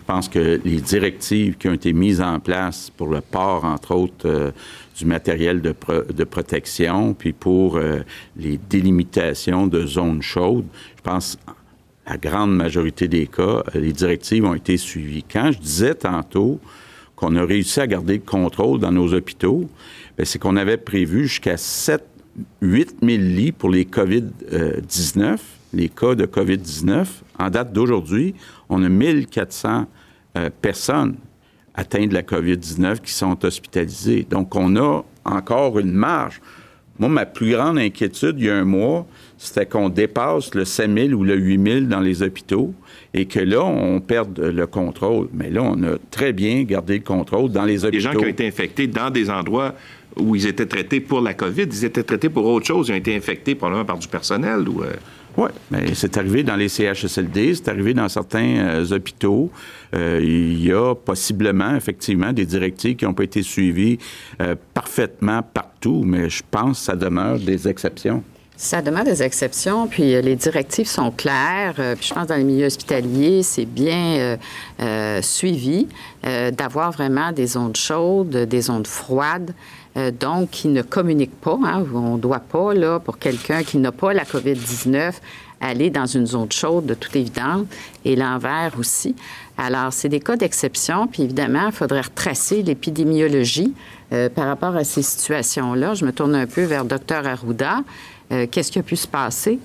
Je pense que les directives qui ont été mises en place pour le port, entre autres, euh, du matériel de, de, protection, puis pour euh, les délimitations de zones chaudes, je pense la grande majorité des cas, les directives ont été suivies. Quand je disais tantôt qu'on a réussi à garder le contrôle dans nos hôpitaux, ben, c'est qu'on avait prévu jusqu'à 7 8 000 lits pour les COVID-19, les cas de COVID-19. En date d'aujourd'hui, on a 1 400 euh, personnes atteintes de la COVID-19 qui sont hospitalisées. Donc, on a encore une marge. Moi, ma plus grande inquiétude, il y a un mois, c'était qu'on dépasse le 5 000 ou le 8 000 dans les hôpitaux et que là, on perde le contrôle. Mais là, on a très bien gardé le contrôle dans les hôpitaux. Les gens qui ont été infectés dans des endroits où ils étaient traités pour la COVID, ils étaient traités pour autre chose. Ils ont été infectés probablement par du personnel ou... Euh? Oui, mais c'est arrivé dans les CHSLD, c'est arrivé dans certains euh, hôpitaux. Euh, il y a possiblement, effectivement, des directives qui n'ont pas été suivies parfaitement partout, mais je pense que ça demeure des exceptions. Ça demeure des exceptions, puis les directives sont claires. puis je pense que dans les milieux hospitaliers, c'est bien suivi d'avoir vraiment des zones chaudes, des zones froides. Euh, donc qui ne communiquent pas. Hein. On ne doit pas, là, pour quelqu'un qui n'a pas la COVID-19, aller dans une zone chaude de toute évidence, et l'envers aussi. Alors, c'est des cas d'exception, puis évidemment, il faudrait retracer l'épidémiologie euh, par rapport à ces situations-là. Je me tourne un peu vers Dr Arruda. Euh, qu'est-ce qui a pu se passer?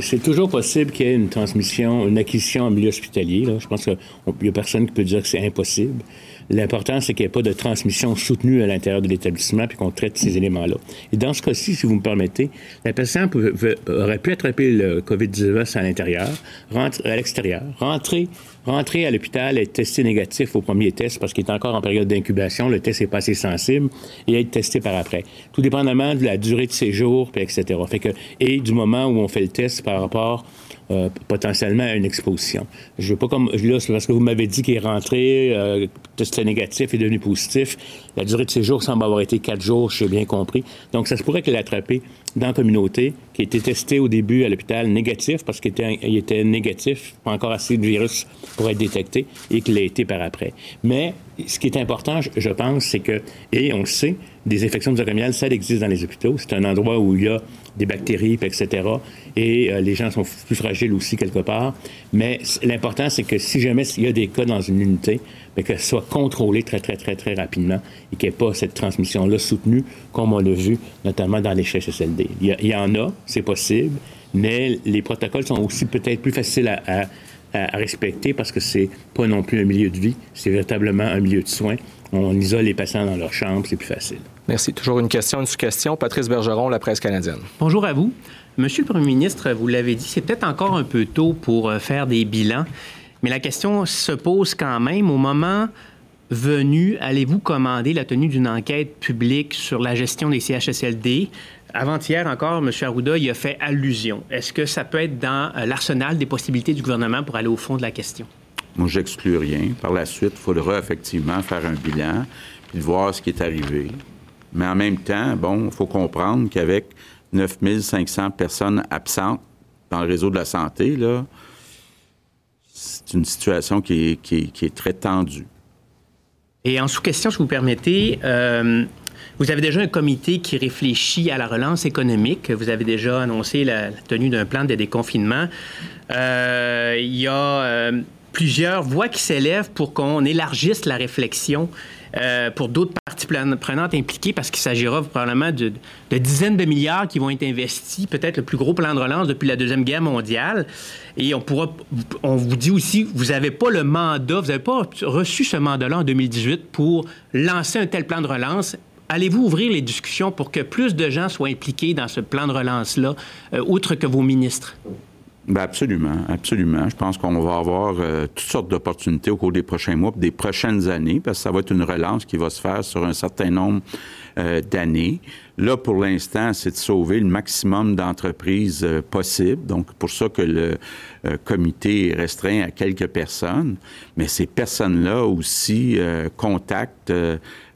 C'est toujours possible qu'il y ait une transmission, une acquisition en milieu hospitalier. Je pense qu'il n'y a personne qui peut dire que c'est impossible. L'important, c'est qu'il n'y ait pas de transmission soutenue à l'intérieur de l'établissement puis qu'on traite ces éléments-là. Et dans ce cas-ci, si vous me permettez, la patiente aurait pu attraper le COVID-19 à l'intérieur, à l'extérieur, rentrer rentrer à l'hôpital, être testé négatif au premier test parce qu'il est encore en période d'incubation, le test n'est pas assez sensible, et être testé par après. Tout dépendamment de la durée de séjour, puis etc. Fait que, et du moment où on fait le test par rapport euh, potentiellement à une exposition. Je veux pas comme là, c'est parce que vous m'avez dit qu'il est rentré, euh, négatif et devenu positif. La durée de séjour semble avoir été quatre jours, j'ai bien compris. Donc, ça se pourrait qu'il l'ait attrapé dans la communauté, qui a été testé au début à l'hôpital négatif parce qu'il était, il était négatif, pas encore assez de virus pour être détecté, et qu'il l'a été par après. Mais ce qui est important, je pense, c'est que, et on le sait, des infections nosocomiales, ça existe dans les hôpitaux. C'est un endroit où il y a des bactéries, etc. Et euh, les gens sont plus fragiles aussi quelque part. Mais l'important, c'est que si jamais il y a des cas dans une unité, mais que ce soit contrôlé très, très, très, très rapidement et qu'il n'y ait pas cette transmission-là soutenue, comme on l'a vu notamment dans les CHSLD. Il y, en a, c'est possible, mais les protocoles sont aussi peut-être plus faciles à, à respecter parce que c'est pas non plus un milieu de vie, c'est véritablement un milieu de soins. On isole les patients dans leur chambre, c'est plus facile. Merci. Toujours une question, une sous-question. Patrice Bergeron, la presse canadienne. Bonjour à vous. Monsieur le Premier ministre, vous l'avez dit, c'est peut-être encore un peu tôt pour euh, faire des bilans, mais la question se pose quand même. Au moment venu, allez-vous commander la tenue d'une enquête publique sur la gestion des CHSLD? Avant-hier encore, M. Arruda y a fait allusion. Est-ce que ça peut être dans euh, l'arsenal des possibilités du gouvernement pour aller au fond de la question? Moi, j'exclus rien. Par la suite, il faudra effectivement faire un bilan puis voir ce qui est arrivé. Mais en même temps, bon, il faut comprendre qu'avec 9500 personnes absentes dans le réseau de la santé, là, c'est une situation qui est, très tendue. Et en sous-question, si vous permettez, euh, vous avez déjà un comité qui réfléchit à la relance économique. Vous avez déjà annoncé la, tenue d'un plan de déconfinement. Euh, il y a euh, plusieurs voix qui s'élèvent pour qu'on élargisse la réflexion euh, pour d'autres parties prenantes impliquées parce qu'il s'agira probablement de, dizaines de milliards qui vont être investis, peut-être le plus gros plan de relance depuis la Deuxième Guerre mondiale. Et on vous dit aussi, vous n'avez pas le mandat, vous n'avez pas reçu ce mandat-là en 2018 pour lancer un tel plan de relance allez-vous ouvrir les discussions pour que plus de gens soient impliqués dans ce plan de relance-là, euh, outre que vos ministres? Bien, absolument, absolument. Je pense qu'on va avoir euh, toutes sortes d'opportunités au cours des prochains mois, des prochaines années, parce que ça va être une relance qui va se faire sur un certain nombre euh, d'années. Là, pour l'instant, c'est de sauver le maximum d'entreprises euh, possible. Donc, pour ça que le comité est restreint à quelques personnes. Mais ces personnes-là aussi contactent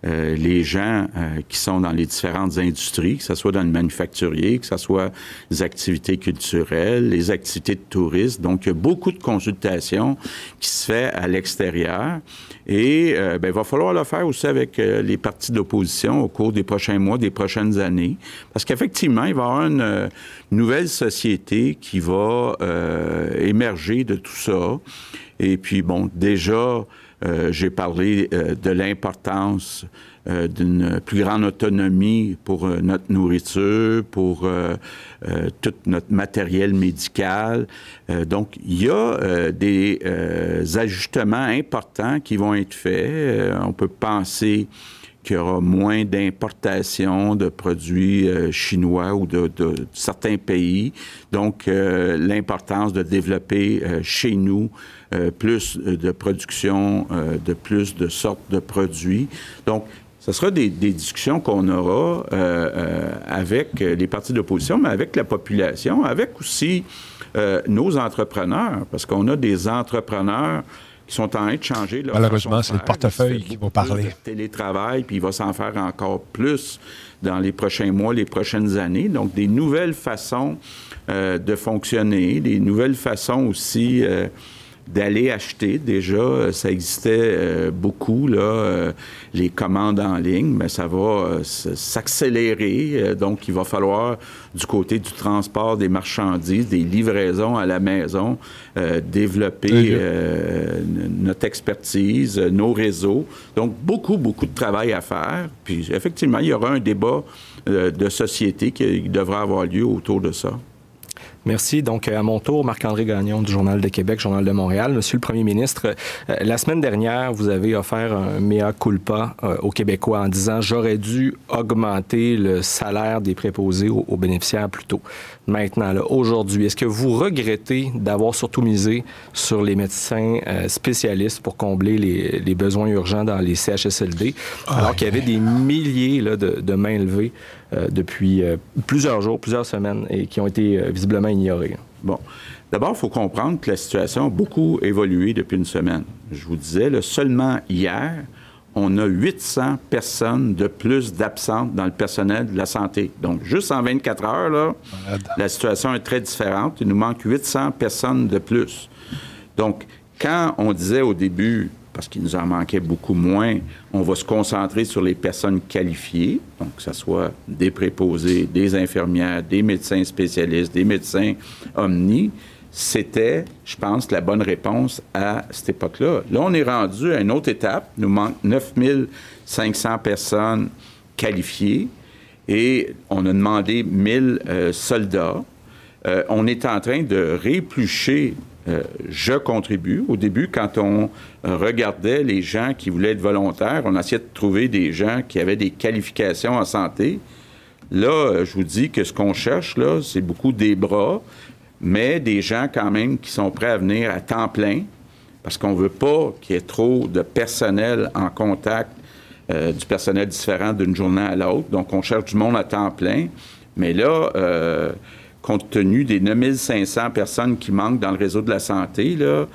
euh, les gens euh, qui sont dans les différentes industries, que ce soit dans le manufacturier, que ce soit les activités culturelles, les activités de tourisme. Donc, il y a beaucoup de consultations qui se fait à l'extérieur. Et euh, ben, il va falloir le faire aussi avec les partis d'opposition au cours des prochains mois, des prochaines années. Parce qu'effectivement, il va y avoir une nouvelle société qui va émerger de tout ça. Et puis, bon, déjà, euh, j'ai parlé euh, de l'importance euh, d'une plus grande autonomie pour notre nourriture, pour tout notre matériel médical. donc, il y a des ajustements importants qui vont être faits. on peut penser qu'il y aura moins d'importations de produits chinois ou de, certains pays. Donc, l'importance de développer chez nous plus de production de plus de sortes de produits. Donc, ce sera des, des discussions qu'on aura avec les partis d'opposition, mais avec la population, avec aussi nos entrepreneurs, parce qu'on a des entrepreneurs qui sont en train de changer. Malheureusement, c'est le portefeuille qui va parler. télétravail, puis il va s'en faire encore plus dans les prochains mois, les prochaines années. Donc, des nouvelles façons euh, de fonctionner, des nouvelles façons aussi euh, d'aller acheter. Déjà, euh, ça existait euh, beaucoup, là, euh, les commandes en ligne, mais ça va s'accélérer. donc, il va falloir, du côté du transport des marchandises, des livraisons à la maison, développer notre expertise, nos réseaux. Donc, beaucoup, beaucoup de travail à faire. Puis, effectivement, il y aura un débat de société qui devra avoir lieu autour de ça. Merci. Donc, à mon tour, Marc-André Gagnon du Journal de Québec, Journal de Montréal. Monsieur le Premier ministre, la semaine dernière, vous avez offert un mea culpa aux Québécois en disant j'aurais dû augmenter le salaire des préposés aux, bénéficiaires plus tôt. Maintenant, aujourd'hui, est-ce que vous regrettez d'avoir surtout misé sur les médecins spécialistes pour combler les, besoins urgents dans les CHSLD, alors qu'il y avait des milliers de, de mains levées euh, depuis euh, plusieurs jours, plusieurs semaines et qui ont été euh, visiblement ignorées? Bon. D'abord, il faut comprendre que la situation a beaucoup évolué depuis une semaine. Je vous disais, seulement hier, on a 800 personnes de plus d'absentes dans le personnel de la santé. Donc, juste en 24 heures, là, la situation est très différente. Il nous manque 800 personnes de plus. Donc, quand on disait au début, parce qu'il nous en manquait beaucoup moins, on va se concentrer sur les personnes qualifiées, donc que ce soit des préposés, des infirmières, des médecins spécialistes, des médecins omnis. C'était, je pense, la bonne réponse à cette époque-là. Là, on est rendu à une autre étape. Il nous manque 9500 personnes qualifiées et on a demandé 1000 euh, soldats. Euh, on est en train de réplucher euh, je contribue. Au début, quand on regardait les gens qui voulaient être volontaires, on essayait de trouver des gens qui avaient des qualifications en santé. Là, euh, je vous dis que ce qu'on cherche, là, c'est beaucoup des bras, mais des gens quand même qui sont prêts à venir à temps plein, parce qu'on ne veut pas qu'il y ait trop de personnel en contact, du personnel différent d'une journée à l'autre. Donc, on cherche du monde à temps plein. Mais là, compte tenu des 9500 personnes qui manquent dans le réseau de la santé, là,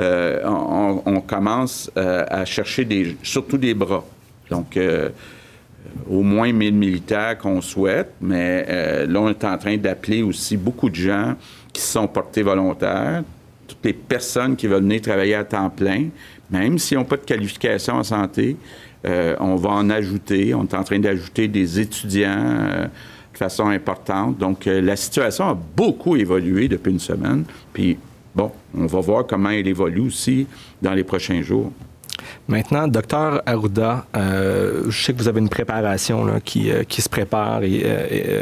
euh, on, commence euh, à chercher des, surtout des bras. Donc, euh, au moins 1000 militaires qu'on souhaite, mais là, on est en train d'appeler aussi beaucoup de gens qui sont portés volontaires, toutes les personnes qui veulent venir travailler à temps plein, même s'ils n'ont pas de qualification en santé, on va en ajouter. On est en train d'ajouter des étudiants façon importante. Donc, euh, la situation a beaucoup évolué depuis une semaine. Puis, bon, on va voir comment elle évolue aussi dans les prochains jours. Maintenant, docteur Arruda, euh, je sais que vous avez une préparation euh, qui, se prépare, et,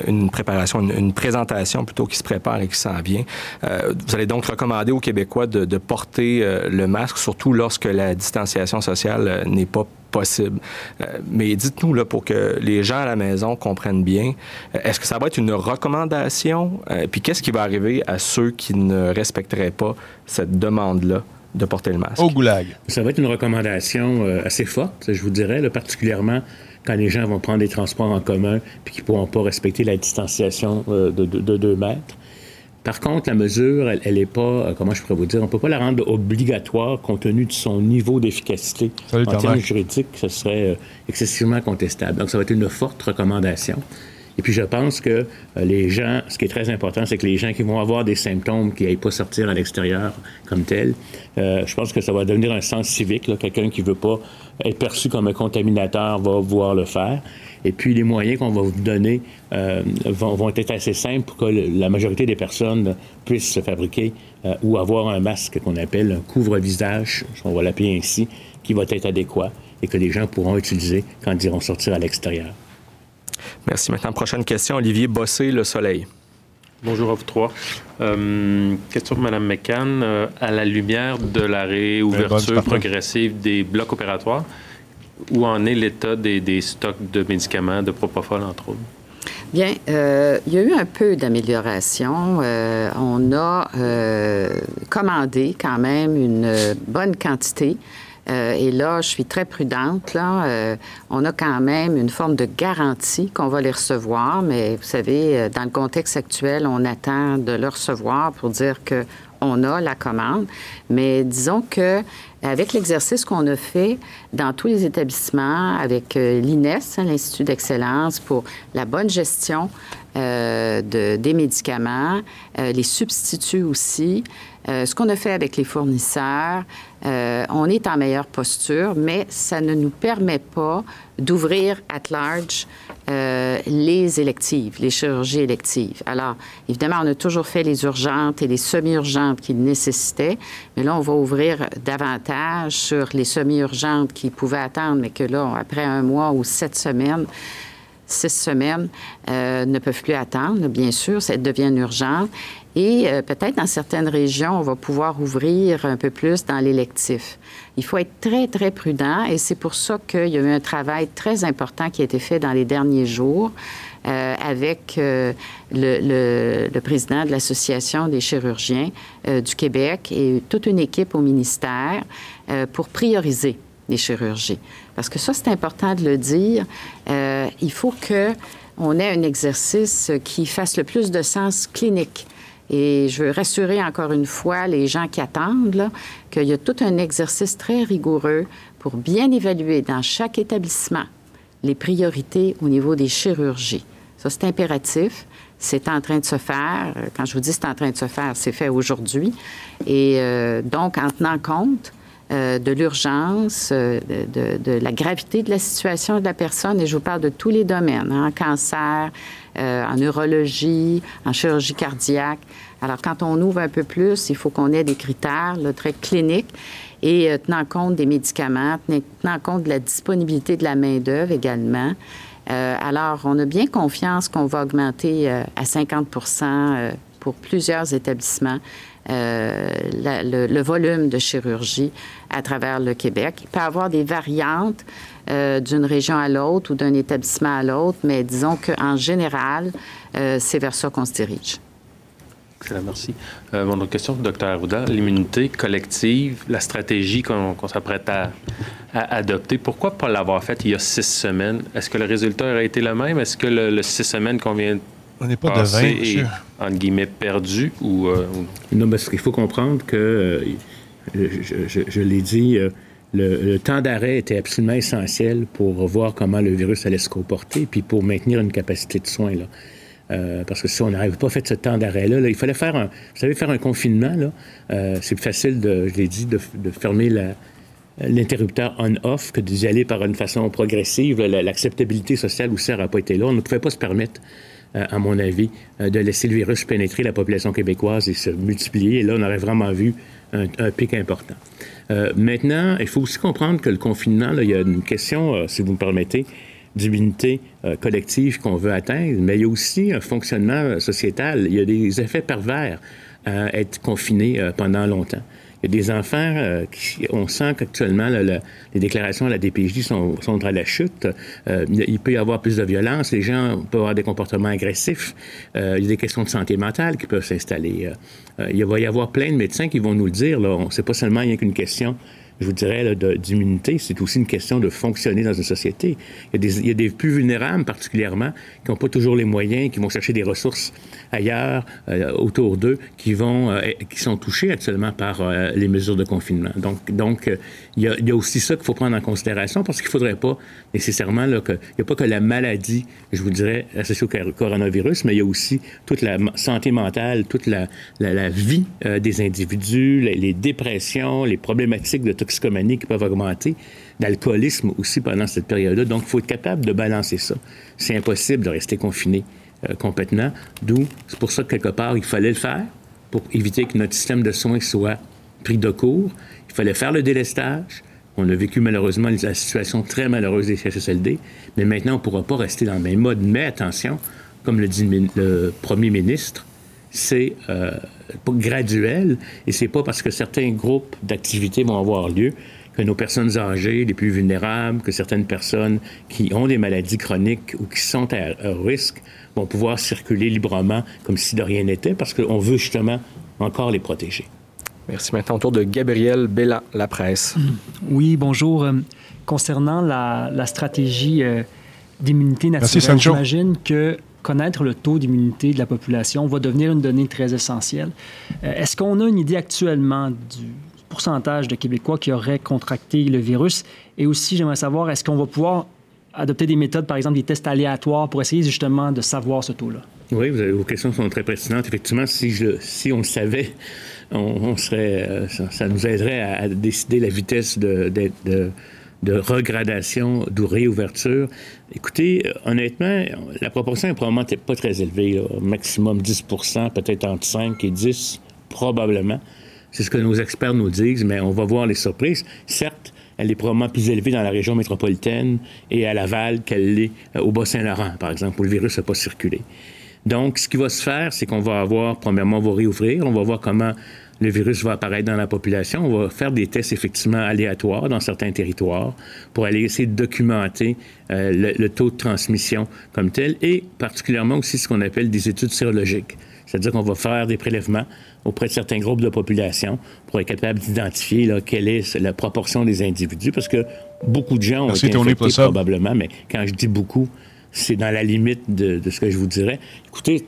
une préparation, une, présentation plutôt qui se prépare et qui s'en vient. vous allez donc recommander aux Québécois de, de porter le masque, surtout lorsque la distanciation sociale n'est pas possible. Euh, mais dites-nous, pour que les gens à la maison comprennent bien, euh, est-ce que ça va être une recommandation? Euh, puis qu'est-ce qui va arriver à ceux qui ne respecteraient pas cette demande-là? De porter le masque. Au goulag. Ça va être une recommandation assez forte, je vous dirais, particulièrement quand les gens vont prendre des transports en commun puis qu'ils ne pourront pas respecter la distanciation de, de, deux mètres. Par contre, la mesure, elle n'est pas, euh, comment je pourrais vous dire, on ne peut pas la rendre obligatoire compte tenu de son niveau d'efficacité. En termes juridiques, ce serait euh, excessivement contestable. Donc, ça va être une forte recommandation. Et puis, je pense que euh, les gens, ce qui est très important, c'est que les gens qui vont avoir des symptômes, qui n'aillent pas sortir à l'extérieur comme tel, je pense que ça va devenir un sens civique. Quelqu'un qui ne veut pas être perçu comme un contaminateur va pouvoir le faire. Et puis, les moyens qu'on va vous donner euh, vont, être assez simples pour que la majorité des personnes puissent se fabriquer euh, ou avoir un masque qu'on appelle un couvre-visage, on va l'appeler ainsi, qui va être adéquat et que les gens pourront utiliser quand ils iront sortir à l'extérieur. Merci. Maintenant, prochaine question. Olivier Bossé, Le Soleil. Bonjour à vous trois. Euh, question pour Mme McCann. à la lumière de la réouverture progressive des blocs opératoires, où en est l'état des, stocks de médicaments, de propofol, entre autres? Bien, euh, il y a eu un peu d'amélioration. Euh, on a euh, commandé quand même une bonne quantité. Et là, je suis très prudente. Là. on a quand même une forme de garantie qu'on va les recevoir, mais vous savez, dans le contexte actuel, on attend de le recevoir pour dire que on a la commande. Mais disons que avec l'exercice qu'on a fait dans tous les établissements, avec euh, l'INES, hein, l'Institut d'excellence pour la bonne gestion euh, de, des médicaments, euh, les substituts aussi, ce qu'on a fait avec les fournisseurs, on est en meilleure posture, mais ça ne nous permet pas d'ouvrir at large euh, les électives, les chirurgies électives. Alors, évidemment, on a toujours fait les urgentes et les semi-urgentes qui nécessitaient, mais là, on va ouvrir davantage sur les semi-urgentes qui pouvaient attendre, mais que là, après un mois ou sept semaines, six semaines ne peuvent plus attendre, bien sûr, ça devient urgent. Et peut-être dans certaines régions, on va pouvoir ouvrir un peu plus dans l'électif. Il faut être très, très prudent et c'est pour ça qu'il y a eu un travail très important qui a été fait dans les derniers jours. Euh, avec euh, le, président de l'Association des chirurgiens euh, du Québec et toute une équipe au ministère pour prioriser les chirurgies. Parce que ça, c'est important de le dire. il faut que on ait un exercice qui fasse le plus de sens clinique. Et je veux rassurer encore une fois les gens qui attendent qu'il y a tout un exercice très rigoureux pour bien évaluer dans chaque établissement les priorités au niveau des chirurgies. Ça, c'est impératif. C'est en train de se faire. Quand je vous dis c'est en train de se faire, c'est fait aujourd'hui. Et euh, donc, en tenant compte euh, de l'urgence, euh, de, de, la gravité de la situation de la personne, et je vous parle de tous les domaines, hein, en cancer, en neurologie, en chirurgie cardiaque. Alors, quand on ouvre un peu plus, il faut qu'on ait des critères très cliniques et tenant compte des médicaments, tenant compte de la disponibilité de la main-d'œuvre également. Euh, alors, on a bien confiance qu'on va augmenter euh, à 50% euh, pour plusieurs établissements le, volume de chirurgie à travers le Québec. Il peut y avoir des variantes d'une région à l'autre ou d'un établissement à l'autre, mais disons qu'en général, c'est vers ça qu'on se dirige. Excellent, merci. Euh, mon autre question, docteur Arruda, l'immunité collective, la stratégie qu'on s'apprête à, adopter, pourquoi pas l'avoir faite il y a six semaines? Est-ce que le résultat aurait été le même? Est-ce que le, six semaines qu'on vient on n'est pas entre guillemets, perdu ou... Euh, non, parce qu'il faut comprendre que, euh, je, l'ai dit, le, temps d'arrêt était absolument essentiel pour voir comment le virus allait se comporter, puis pour maintenir une capacité de soins. Euh, parce que si on n'avait pas fait ce temps d'arrêt-là, il fallait faire un, vous savez, faire un confinement, là, euh, c'est plus facile, de, je l'ai dit, de, fermer l'interrupteur on-off que d'y aller par une façon progressive. L'acceptabilité sociale aussi n'a pas été là. On ne pouvait pas se permettre, euh, à mon avis, de laisser le virus pénétrer la population québécoise et se multiplier. Et là, on aurait vraiment vu un, pic important. maintenant, il faut aussi comprendre que le confinement, il y a une question, si vous me permettez, d'immunité euh, collective qu'on veut atteindre, mais il y a aussi un fonctionnement sociétal. Il y a des effets pervers à être confiné euh, pendant longtemps. Il y a des enfants euh, qui, on sent qu'actuellement, les déclarations à la DPJ sont, sont à la chute. il peut y avoir plus de violence. Les gens peuvent avoir des comportements agressifs. il y a des questions de santé mentale qui peuvent s'installer. il va y avoir plein de médecins qui vont nous le dire. Là. C'est pas seulement rien qu'une question je vous dirais, d'immunité, c'est aussi une question de fonctionner dans une société. Il y a des, il y a des plus vulnérables, particulièrement, qui n'ont pas toujours les moyens, qui vont chercher des ressources ailleurs, euh, autour d'eux, qui vont, euh, qui sont touchés actuellement par euh, les mesures de confinement. Donc, donc il, y a, aussi ça qu'il faut prendre en considération, parce qu'il ne faudrait pas nécessairement, là, il n'y a pas que la maladie, je vous dirais, associée au coronavirus, mais il y a aussi toute la santé mentale, toute la, vie des individus, les, les dépressions, les problématiques de toxicomanie qui peuvent augmenter, d'alcoolisme aussi pendant cette période-là. Donc, il faut être capable de balancer ça. C'est impossible de rester confiné euh, complètement. D'où, c'est pour ça que quelque part, il fallait le faire pour éviter que notre système de soins soit pris de court. Il fallait faire le délestage. On a vécu malheureusement la situation très malheureuse des CHSLD, mais maintenant, on ne pourra pas rester dans le même mode. Mais attention, comme le dit le premier ministre, c'est euh, graduel et c'est pas parce que certains groupes d'activités vont avoir lieu que nos personnes âgées, les plus vulnérables, que certaines personnes qui ont des maladies chroniques ou qui sont à, risque vont pouvoir circuler librement comme si de rien n'était parce qu'on veut justement encore les protéger. Merci. Maintenant, au tour de Gabriel Bella, La Presse. Oui, bonjour. Euh, concernant la, stratégie euh, d'immunité naturelle, j'imagine que connaître le taux d'immunité de la population va devenir une donnée très essentielle. Euh, est-ce qu'on a une idée actuellement du pourcentage de Québécois qui auraient contracté le virus? Et aussi, j'aimerais savoir, est-ce qu'on va pouvoir adopter des méthodes, par exemple des tests aléatoires, pour essayer justement de savoir ce taux-là? Oui, vos questions sont très pertinentes. Effectivement, si, je, si on le savait, on, serait, euh, ça, nous aiderait à, décider la vitesse de, regradation, de réouverture. Écoutez, euh, honnêtement, la proportion est probablement pas très élevée, maximum 10% peut-être entre 5 et 10, probablement. C'est ce que nos experts nous disent, mais on va voir les surprises. Certes, elle est probablement plus élevée dans la région métropolitaine et à Laval qu'elle l'est euh, au Bas-Saint-Laurent, par exemple, où le virus n'a pas circulé. Donc, ce qui va se faire, c'est qu'on va avoir, premièrement, on va réouvrir, on va voir comment le virus va apparaître dans la population. On va faire des tests effectivement aléatoires dans certains territoires pour aller essayer de documenter euh, le, taux de transmission comme tel et particulièrement aussi ce qu'on appelle des études sérologiques. C'est-à-dire qu'on va faire des prélèvements auprès de certains groupes de population pour être capable d'identifier là, quelle est la proportion des individus parce que beaucoup de gens ont été infectés probablement, mais quand je dis beaucoup, c'est dans la limite de, de ce que je vous dirais. Écoutez,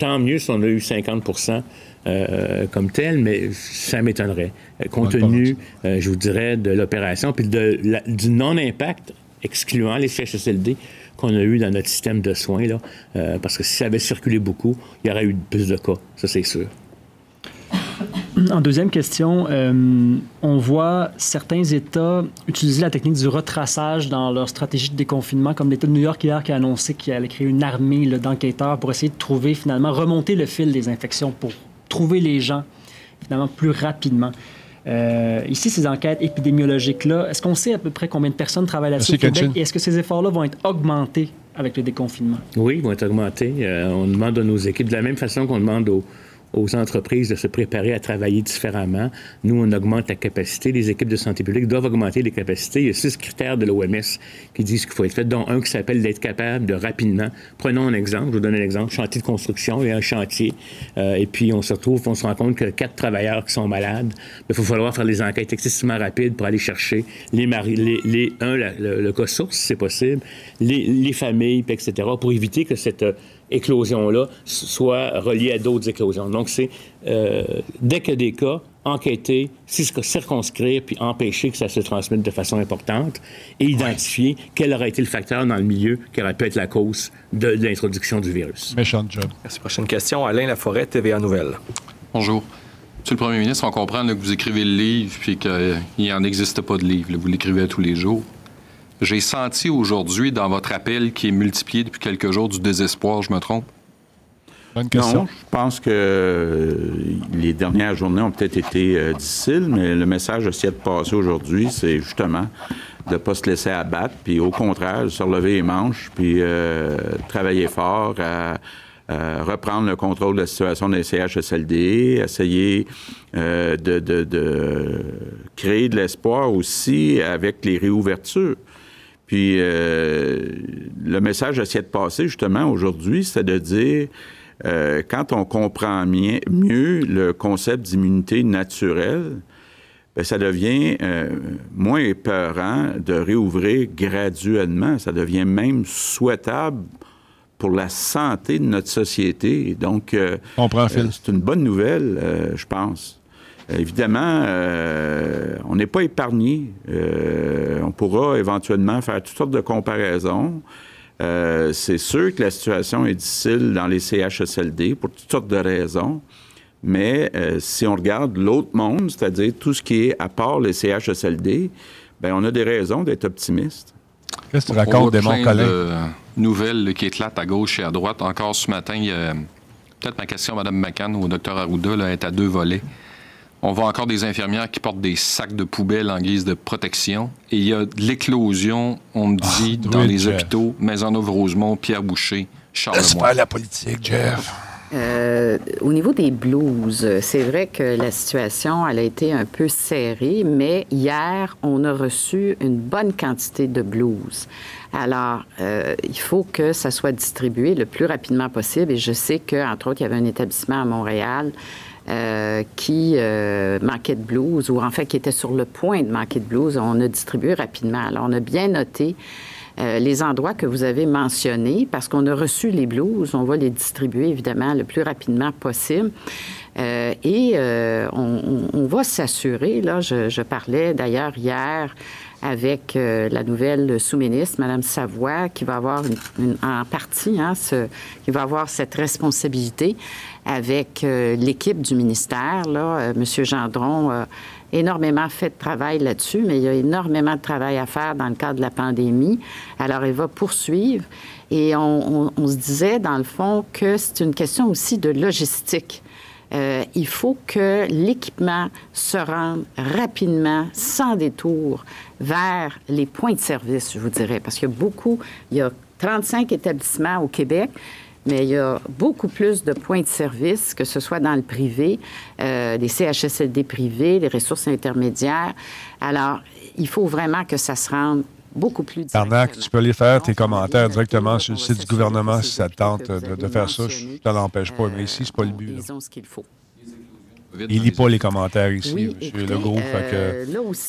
tant mieux si on a eu 50% euh, comme tel, mais ça m'étonnerait, euh, compte tenu, euh, je vous dirais, de l'opération, puis de du non-impact excluant les CHSLD qu'on a eu dans notre système de soins, là, parce que si ça avait circulé beaucoup, il y aurait eu plus de cas, ça c'est sûr. En deuxième question, on voit certains États utiliser la technique du retraçage dans leur stratégie de déconfinement, comme l'État de New York hier qui a annoncé qu'il allait créer une armée d'enquêteurs pour essayer de trouver finalement, remonter le fil des infections pour trouver les gens finalement plus rapidement. Euh, ici, ces enquêtes épidémiologiques-là, est-ce qu'on sait à peu près combien de personnes travaillent là-dessus au Québec? Et est-ce que ces efforts-là vont être augmentés avec le déconfinement? Oui, ils vont être augmentés. Euh, on demande à nos équipes, de la même façon qu'on demande aux, aux entreprises de se préparer à travailler différemment. Nous, on augmente la capacité. Les équipes de santé publique doivent augmenter les capacités. Il y a six critères de l'OMS qui disent qu'il faut être fait, dont un qui s'appelle d'être capable de rapidement. Prenons un exemple, je vous donne un exemple, chantier de construction, il y a un chantier, euh, et puis on se retrouve, on se rend compte que quatre travailleurs qui sont malades, il va falloir faire des enquêtes excessivement rapides pour aller chercher les, les, les un, le, cas source, si c'est possible, les, les familles, etc., pour éviter que cette éclosion-là soit reliée à d'autres éclosions. Donc, c'est euh, dès qu'il y a des cas, enquêter, circonscrire, puis empêcher que ça se transmette de façon importante et identifier quel aurait été le facteur dans le milieu qui aurait pu être la cause de, l'introduction du virus. Méchant job. Merci. Prochaine question. Alain Laforêt, TVA Nouvelle. Bonjour. Monsieur le Premier ministre, on comprend que vous écrivez le livre puis qu'il n'en existe pas de livre. vous l'écrivez tous les jours. J'ai senti aujourd'hui dans votre appel qui est multiplié depuis quelques jours du désespoir, je me trompe? Bonne question. Non, je pense que euh, les dernières journées ont peut-être été euh, difficiles, mais le message essayé de passer aujourd'hui, c'est justement de ne pas se laisser abattre, puis au contraire, de se relever les manches, puis euh, travailler fort à, reprendre le contrôle de la situation des CHSLD, essayer de, de, créer de l'espoir aussi avec les réouvertures. Puis euh, le message essayé de passer justement aujourd'hui, c'est de dire euh, quand on comprend mieux le concept d'immunité naturelle, bien, ça devient euh, moins épeurant de réouvrir graduellement. Ça devient même souhaitable pour la santé de notre société. Donc, c'est une bonne nouvelle, je pense. Évidemment, euh, on n'est pas épargné. Euh, on pourra éventuellement faire toutes sortes de comparaisons. Euh, c'est sûr que la situation est difficile dans les CHSLD pour toutes sortes de raisons. Mais si on regarde l'autre monde, c'est-à-dire tout ce qui est à part les CHSLD, bien, on a des raisons d'être optimiste. Qu'est-ce que tu racontes, des De nouvelles qui éclatent à gauche et à droite. Encore ce matin, il y a peut-être ma question à Mme McCann ou au Dr Arruda là, est à deux volets. On voit encore des infirmières qui portent des sacs de poubelle en guise de protection. Et il y a de l'éclosion, on me dit, ah, dans les hôpitaux, Maisonneuve-Rosemont, Pierre Boucher, Charles Laisse pas la politique, Jeff. Euh, au niveau des blues, c'est vrai que la situation elle a été un peu serrée, mais hier, on a reçu une bonne quantité de blues. Alors, euh, il faut que ça soit distribué le plus rapidement possible. Et je sais qu'entre autres, il y avait un établissement à Montréal euh, qui euh, manquait de blues, ou en fait qui était sur le point de manquer de blues, on a distribué rapidement. Alors, on a bien noté euh, les endroits que vous avez mentionnés, parce qu'on a reçu les blues, on va les distribuer évidemment le plus rapidement possible. et on, va s'assurer, là, je parlais d'ailleurs hier avec euh, la nouvelle sous-ministre, Mme Savoie, qui va avoir une, en partie, hein, ce, qui va avoir cette responsabilité avec euh, l'équipe du ministère. Là, euh, M. Gendron a énormément fait de travail là-dessus, mais il y a énormément de travail à faire dans le cadre de la pandémie. Alors, il va poursuivre. Et on, se disait, dans le fond, que c'est une question aussi de logistique. Euh, il faut que l'équipement se rende rapidement, sans détour, vers les points de service, je vous dirais, parce qu'il y a beaucoup, il y a 35 établissements au Québec, mais il y a beaucoup plus de points de service, que ce soit dans le privé, euh, les CHSLD privés, les ressources intermédiaires. Alors, il faut vraiment que ça se rende beaucoup plus Tarnac, tu peux aller faire tes commentaires directement sur le site du gouvernement si ça te tente de, faire ça. Je ne t'en empêche pas, mais ici, ce n'est pas le but. Ce qu'il faut. Il lit pas les commentaires ici, M. Legault. Euh,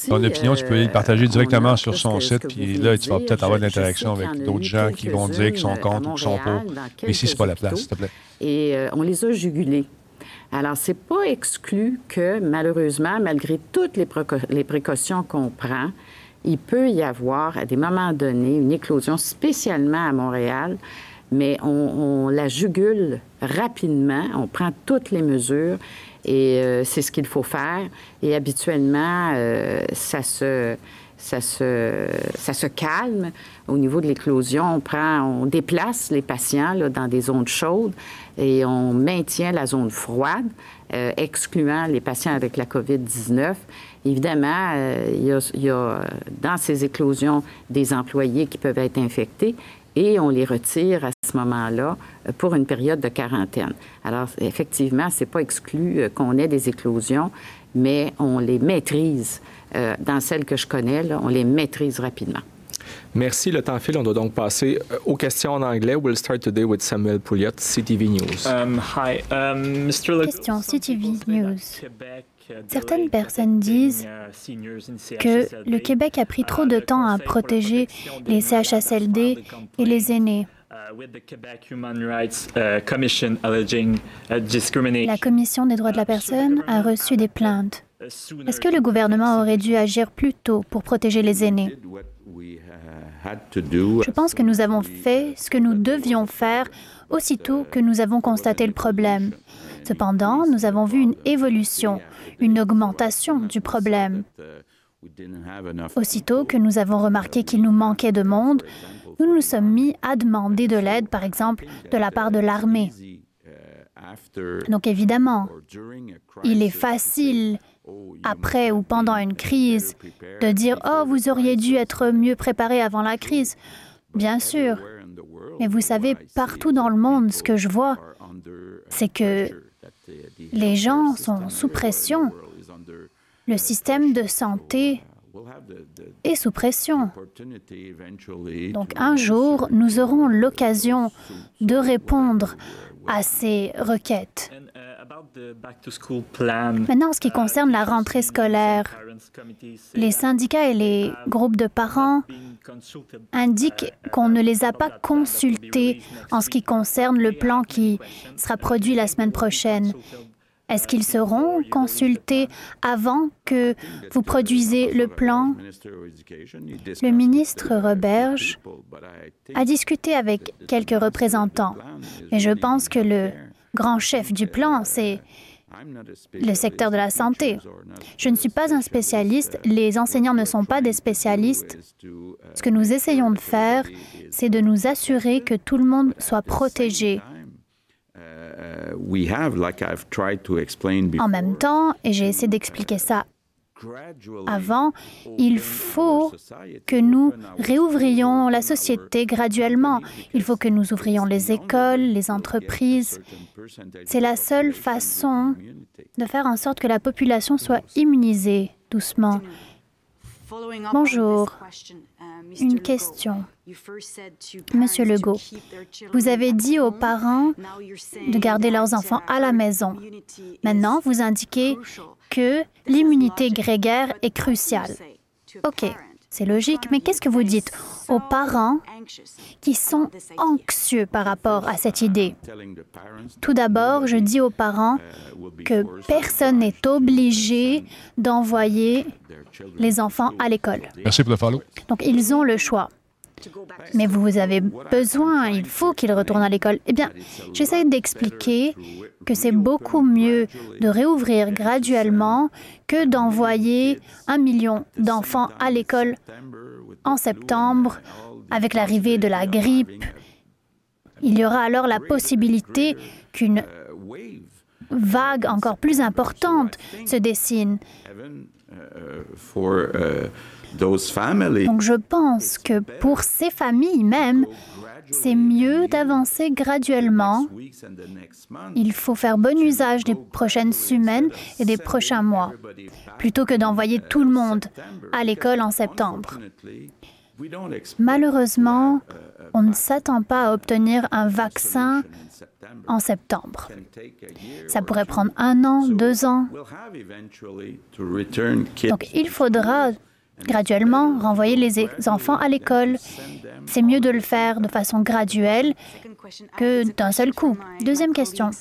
ton opinion, tu peux les partager euh, directement sur son site, puis là, tu vas peut-être avoir de l'interaction avec d'autres gens qui vont dire qu'ils sont contre ou qu'ils sont pour. Mais ici, ce n'est pas la place, s'il te plaît. Et euh, on les a jugulés. Alors, c'est pas exclu que, malheureusement, malgré toutes les, les précautions qu'on prend, il peut y avoir, à des moments donnés, une éclosion, spécialement à Montréal, mais on, la jugule rapidement, on prend toutes les mesures et euh, c'est ce qu'il faut faire. Et habituellement, euh, ça se ça se, ça se calme. Au niveau de l'éclosion, on prend, on déplace les patients là, dans des zones chaudes et on maintient la zone froide, euh, excluant les patients avec la COVID-19. Évidemment, euh, il, y a, il, y a, dans ces éclosions des employés qui peuvent être infectés et on les retire à ce moment-là euh, pour une période de quarantaine. Alors, effectivement, c'est pas exclu qu'on ait des éclosions, mais on les maîtrise. dans celles que je connais, là, on les maîtrise rapidement. Merci. Le temps file. On doit donc passer euh, aux questions en anglais. We'll start today with Samuel Pouliot, CTV News. Um, hi. Um, Mr. Question CTV News. Certaines personnes disent que le Québec a pris trop de temps à protéger les CHSLD et les aînés. La Commission des droits de la personne a reçu des plaintes. Est-ce que le gouvernement aurait dû agir plus tôt pour protéger les aînés? Je pense que nous avons fait ce que nous devions faire aussitôt que nous avons constaté le problème. Cependant, nous avons vu une évolution, une augmentation du problème. Aussitôt que nous avons remarqué qu'il nous manquait de monde, nous nous sommes mis à demander de l'aide, par exemple, de la part de l'armée. Donc évidemment, il est facile après ou pendant une crise, de dire ⁇ Oh, vous auriez dû être mieux préparé avant la crise ⁇ Bien sûr. Mais vous savez, partout dans le monde, ce que je vois, c'est que les gens sont sous pression. Le système de santé est sous pression. Donc un jour, nous aurons l'occasion de répondre à ces requêtes. Maintenant, en ce qui concerne la rentrée scolaire, les syndicats et les groupes de parents indiquent qu'on ne les a pas consultés en ce qui concerne le plan qui sera produit la semaine prochaine. Est-ce qu'ils seront consultés avant que vous produisez le plan? Le ministre Roberge a discuté avec quelques représentants et je pense que le grand chef du plan, c'est le secteur de la santé. Je ne suis pas un spécialiste, les enseignants ne sont pas des spécialistes. Ce que nous essayons de faire, c'est de nous assurer que tout le monde soit protégé. En même temps, et j'ai essayé d'expliquer ça avant, il faut que nous réouvrions la société graduellement. Il faut que nous ouvrions les écoles, les entreprises. C'est la seule façon de faire en sorte que la population soit immunisée doucement. Bonjour. Une question. Monsieur Legault, vous avez dit aux parents de garder leurs enfants à la maison. Maintenant, vous indiquez que l'immunité grégaire est cruciale. OK, c'est logique, mais qu'est-ce que vous dites? Aux parents qui sont anxieux par rapport à cette idée? Tout d'abord, je dis aux parents que personne n'est obligé d'envoyer les enfants à l'école. Merci pour le follow. Donc, ils ont le choix. Mais vous avez besoin, il faut qu'ils retournent à l'école. Eh bien, j'essaie d'expliquer que c'est beaucoup mieux de réouvrir graduellement que d'envoyer un million d'enfants à l'école en septembre avec l'arrivée de la grippe. Il y aura alors la possibilité qu'une vague encore plus importante se dessine. Donc je pense que pour ces familles même, c'est mieux d'avancer graduellement. Il faut faire bon usage des prochaines semaines et des prochains mois, plutôt que d'envoyer tout le monde à l'école en septembre. Malheureusement, on ne s'attend pas à obtenir un vaccin en septembre. Ça pourrait prendre un an, deux ans. Donc il faudra graduellement renvoyer les enfants à l'école. C'est mieux de le faire de façon graduelle que d'un seul coup. Deuxième question.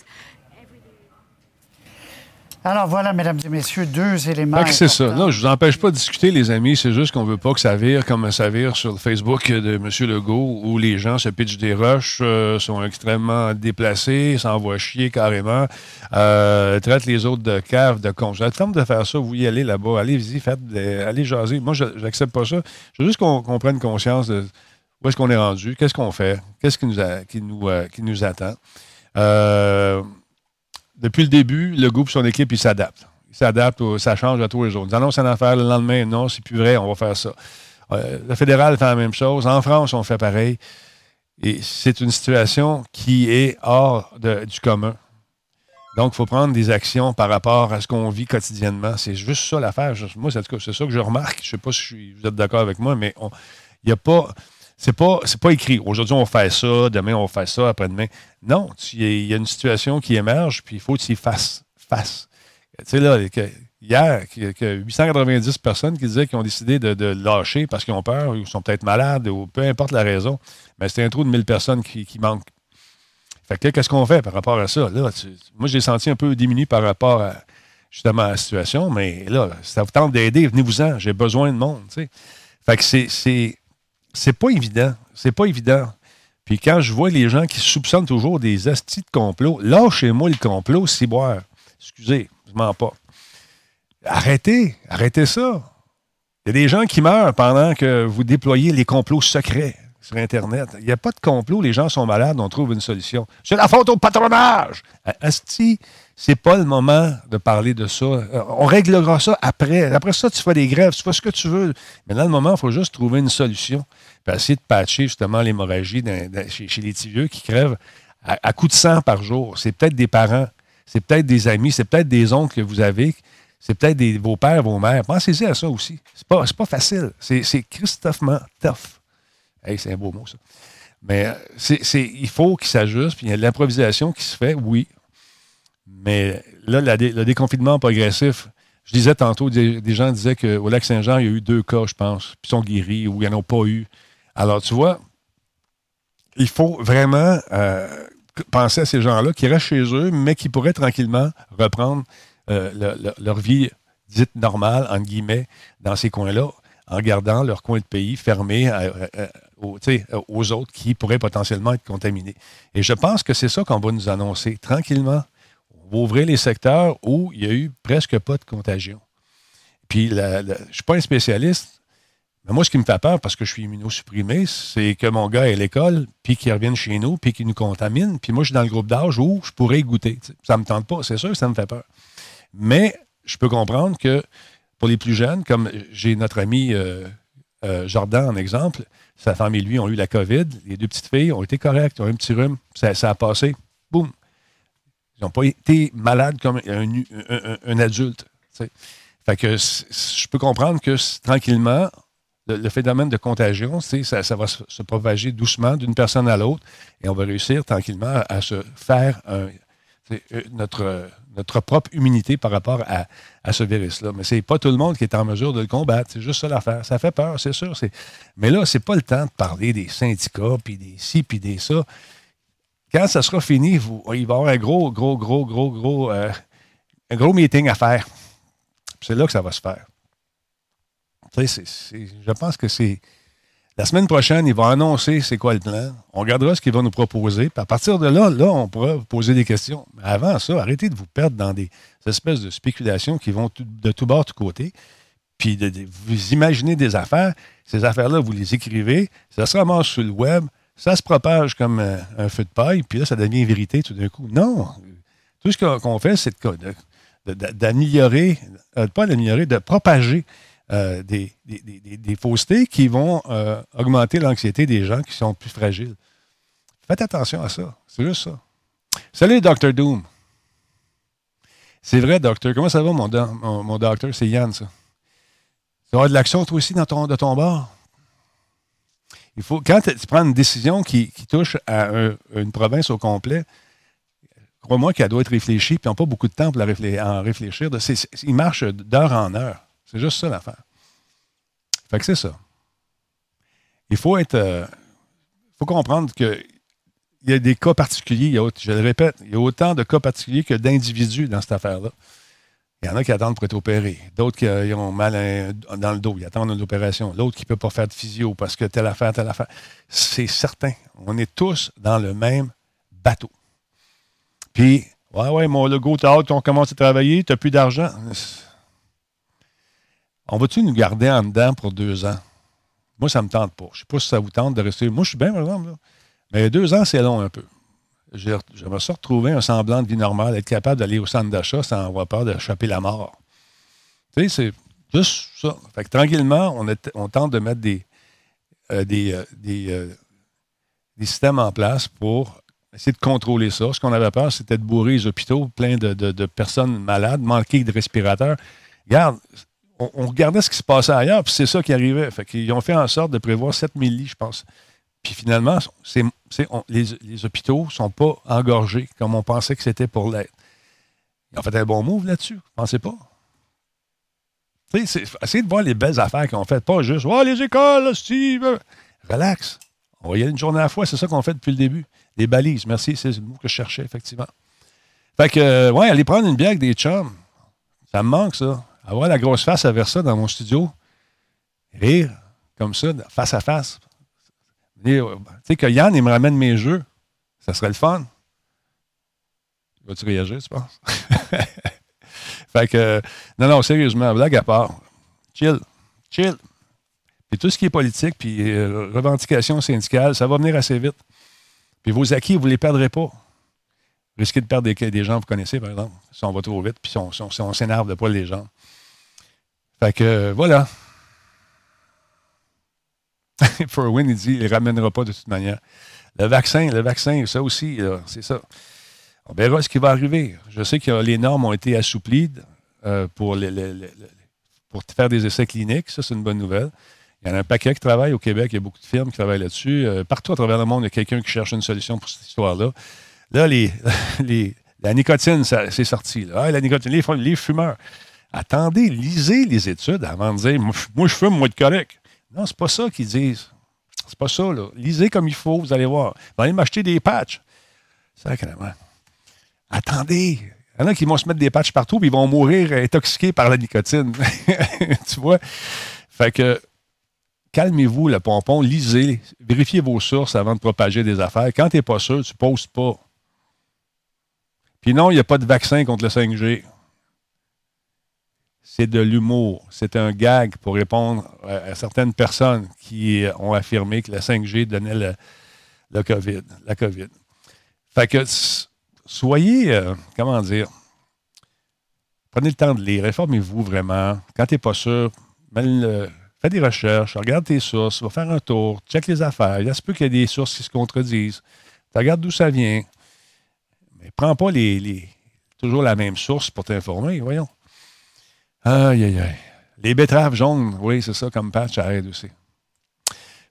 Alors voilà, mesdames et messieurs, deux éléments. C'est ça. Non, je vous empêche pas de discuter, les amis. C'est juste qu'on veut pas que ça vire comme ça vire sur le Facebook de M. Legault, où les gens se pitchent des roches, euh, sont extrêmement déplacés, s'envoient chier carrément, euh, traitent les autres de caves, de cons. Temps de faire ça. Vous y allez là-bas. Allez-y, faites, allez jaser. Moi, je n'accepte pas ça. Je veux juste qu'on prenne conscience de où est-ce qu'on est rendu, qu'est-ce qu'on fait, qu'est-ce qui nous, a, qui nous, euh, qui nous attend. Euh, depuis le début, le groupe, son équipe, il s'adapte. Il s'adapte, ça change à tous les jours. Ils annoncent une affaire le lendemain, non, c'est plus vrai, on va faire ça. Euh, le fédéral fait la même chose. En France, on fait pareil. Et c'est une situation qui est hors du commun. Donc, il faut prendre des actions par rapport à ce qu'on vit quotidiennement. C'est juste ça l'affaire. Moi, c'est ça que je remarque. Je ne sais pas si vous êtes d'accord avec moi, mais il n'y a pas. C'est pas, pas écrit. Aujourd'hui, on fait ça, demain, on fait ça, après-demain. Non, il y a une situation qui émerge, puis il faut que tu y fasses face. Tu sais, là, hier, il y a 890 personnes qui disaient qu'ils ont décidé de, lâcher parce qu'ils ont peur, ou sont peut-être malades, ou peu importe la raison. Mais c'est un trou de 1000 personnes qui, manquent. Fait que qu'est-ce qu'on fait par rapport à ça? Là, moi, j'ai senti un peu diminué par rapport à justement à la situation, mais là, ça vous tente d'aider, venez-vous-en, j'ai besoin de monde. Tu sais. Fait que c'est c'est pas évident. C'est pas évident. Puis quand je vois les gens qui soupçonnent toujours des astis de complot, lâchez-moi le complot, c'est boire. Excusez, je mens pas. Arrêtez, arrêtez ça. Il y a des gens qui meurent pendant que vous déployez les complots secrets Internet. Il n'y a pas de complot, les gens sont malades, on trouve une solution. C'est la faute au patronage. Asti, c'est pas le moment de parler de ça. Euh, on réglera ça après. Après ça, tu fais des grèves, tu fais ce que tu veux. Mais dans le moment, il faut juste trouver une solution. Puis essayer de patcher justement l'hémorragie chez, les petits qui crèvent à, coups de sang par jour. C'est peut-être des parents, c'est peut-être des amis, c'est peut-être des oncles que vous avez c'est peut-être vos pères, vos mères. Pensez-y à ça aussi. C'est pas, pas facile. C'est Christophement tough. Hey, c'est un beau mot, ça. Mais euh, il faut qu'il s'ajuste, puis il y a de l'improvisation qui se fait, oui. Mais là, le déconfinement progressif, je disais tantôt, des, gens disaient qu'au lac Saint-Jean, il y a eu deux cas, je pense, puis sont guéris, ou ils n'en ont pas eu. Alors, tu vois, il faut vraiment euh, penser à ces gens-là qui restent chez eux, mais qui pourraient tranquillement reprendre euh, leur vie dite normale, entre guillemets, dans ces coins-là, en gardant leur coin de pays fermé aux, autres qui pourraient potentiellement être contaminés. Et je pense que c'est ça qu'on va nous annoncer tranquillement. On va ouvrir les secteurs où il n'y a eu presque pas de contagion. Puis, je ne suis pas un spécialiste, mais moi, ce qui me fait peur, parce que je suis immunosupprimé, c'est que mon gars est à l'école, puis qu'il revienne chez nous, puis qu'il nous contamine. Puis moi, je suis dans le groupe d'âge où je pourrais goûter. Ça ne me tente pas. C'est sûr ça me fait peur. Mais je peux comprendre que pour les plus jeunes, comme j'ai notre ami euh, euh, Jordan en exemple, sa femme et lui ont eu la COVID. Les deux petites filles ont été correctes, ont eu un petit rhume. Ça, a passé. Boum. Ils n'ont pas été malades comme un, adulte. Fait que je peux comprendre que tranquillement, le, phénomène de contagion, ça, ça va se, propager doucement d'une personne à l'autre et on va réussir tranquillement à, se faire notre, notre propre immunité par rapport à, ce virus-là. Mais ce n'est pas tout le monde qui est en mesure de le combattre. C'est juste ça l'affaire. Ça fait peur, c'est sûr. Mais là, ce n'est pas le temps de parler des syndicats, puis des ci, puis des ça. Quand ça sera fini, vous, il va y avoir un gros, gros, gros, gros, gros, euh, un gros meeting à faire. C'est là que ça va se faire. je pense que c'est la semaine prochaine, il va annoncer c'est quoi le plan. On regardera ce qu'il va nous proposer. Puis à partir de là, là, on pourra poser des questions. Mais avant ça, arrêtez de vous perdre dans des espèces de spéculations qui vont de tout bord, de tout côté. Puis de, vous imaginez des affaires. Ces affaires-là, vous les écrivez. Ça se ramasse sur le web. Ça se propage comme un, feu de paille. Puis là, ça devient vérité tout d'un coup. Non. Tout ce qu'on fait, c'est d'améliorer, euh, pas d'améliorer, de propager euh, des, faussetés qui vont euh, augmenter l'anxiété des gens qui sont plus fragiles. Faites attention à ça. C'est juste ça. Salut, Dr. Doom. C'est vrai, docteur. Comment ça va, mon, mon, docteur? C'est Yann, ça. Tu vas de l'action, toi aussi, dans ton, de ton bord? Il faut, quand tu prends une décision qui, touche à une province au complet, crois-moi qu'elle doit être réfléchie, puis ils n'ont pas beaucoup de temps pour en réfléchir. ils marchent d'heure en heure. C'est juste ça l'affaire. Fait que c'est ça. Il faut être. Euh, faut comprendre qu'il y a des cas particuliers. je le répète, il y a autant de cas particuliers que d'individus dans cette affaire-là. Il y en a qui attendent pour être opérés. D'autres qui euh, ont mal dans le dos, ils attendent une opération. L'autre qui ne peut pas faire de physio parce que telle affaire, telle affaire. C'est certain. On est tous dans le même bateau. Puis, ouais, ouais, mon logo, t'as hâte qu'on commence à travailler, t'as plus d'argent. On va-tu nous garder en dedans pour deux ans? Moi, ça ne me tente pas. Je ne sais pas si ça vous tente de rester. Moi, je suis bien, par exemple. Mais deux ans, c'est long un peu. J'aimerais ça retrouver un semblant de vie normale, être capable d'aller au centre d'achat sans avoir peur d'échapper la mort. Tu sais, c'est juste ça. Fait que tranquillement, on, tente de mettre des, euh, des, euh, euh, des, systèmes en place pour essayer de contrôler ça. Ce qu'on avait peur, c'était de bourrer les hôpitaux plein de, personnes malades, manquées de respirateurs. Regarde, on, regardait ce qui se passait ailleurs, puis c'est ça qui arrivait. Fait ont fait en sorte de prévoir 7000 lits, je pense. Puis finalement, les, hôpitaux ne sont pas engorgés comme on pensait que c'était pour l'être. Ils ont fait un bon move là-dessus, ne pensez pas? Essayez de voir les belles affaires qu'ils ont faites, pas juste Oh, les écoles, Steve! Relax. On va y aller une journée à la fois, c'est ça qu'on fait depuis le début. Les balises, merci, c'est le mot que je cherchais, effectivement. Fait que, euh, ouais, aller prendre une bière avec des chums, ça me manque, ça. Avoir la grosse face à ça dans mon studio, rire, comme ça, face à face. Tu sais, que Yann, il me ramène mes jeux, ça serait le fun. Vas-tu réagir, tu penses? fait que, non, non, sérieusement, blague à part. Chill, chill. Puis tout ce qui est politique, puis euh, revendication syndicale, ça va venir assez vite. Puis vos acquis, vous ne les perdrez pas. Risquez de perdre des, des gens que vous connaissez, par exemple, si on va trop vite, puis si on, s'énerve de pas les gens. Fait que, euh, voilà. Forwin, il dit, il ne ramènera pas de toute manière. Le vaccin, le vaccin, ça aussi, c'est ça. On verra ce qui va arriver. Je sais que les normes ont été assouplies euh, pour, pour faire des essais cliniques. Ça, c'est une bonne nouvelle. Il y en a un paquet qui travaille au Québec, il y a beaucoup de firmes qui travaillent là-dessus. Euh, partout à travers le monde, il y a quelqu'un qui cherche une solution pour cette histoire-là. Là, les, la nicotine, c'est sorti. Ah, la nicotine, les, fumeurs. Attendez, lisez les études avant de dire moi, je fume, moi, de correct. Non, c'est pas ça qu'ils disent. C'est pas ça, là. Lisez comme il faut, vous allez voir. Vous allez m'acheter des patchs. Sacrément. Attendez. Il y en a qui vont se mettre des patchs partout, puis ils vont mourir intoxiqués par la nicotine. tu vois? Fait que calmez-vous le pompon, lisez, vérifiez vos sources avant de propager des affaires. Quand tu n'es pas sûr, tu ne poses pas. Puis non, il n'y a pas de vaccin contre le 5G. C'est de l'humour. C'est un gag pour répondre à, certaines personnes qui ont affirmé que le 5G donnait le, COVID, la COVID. Fait que soyez, euh, comment dire, prenez le temps de lire, informez-vous vraiment. Quand tu n'es pas sûr, le, Fais des recherches, regarde tes sources, va faire un tour, check les affaires. Il se peut qu'il y ait des sources qui se contredisent. Tu regardes d'où ça vient. Mais prends pas les, toujours la même source pour t'informer, voyons. Aïe, aïe, aïe. Les betteraves jaunes, oui, c'est ça, comme patch, ça aide aussi.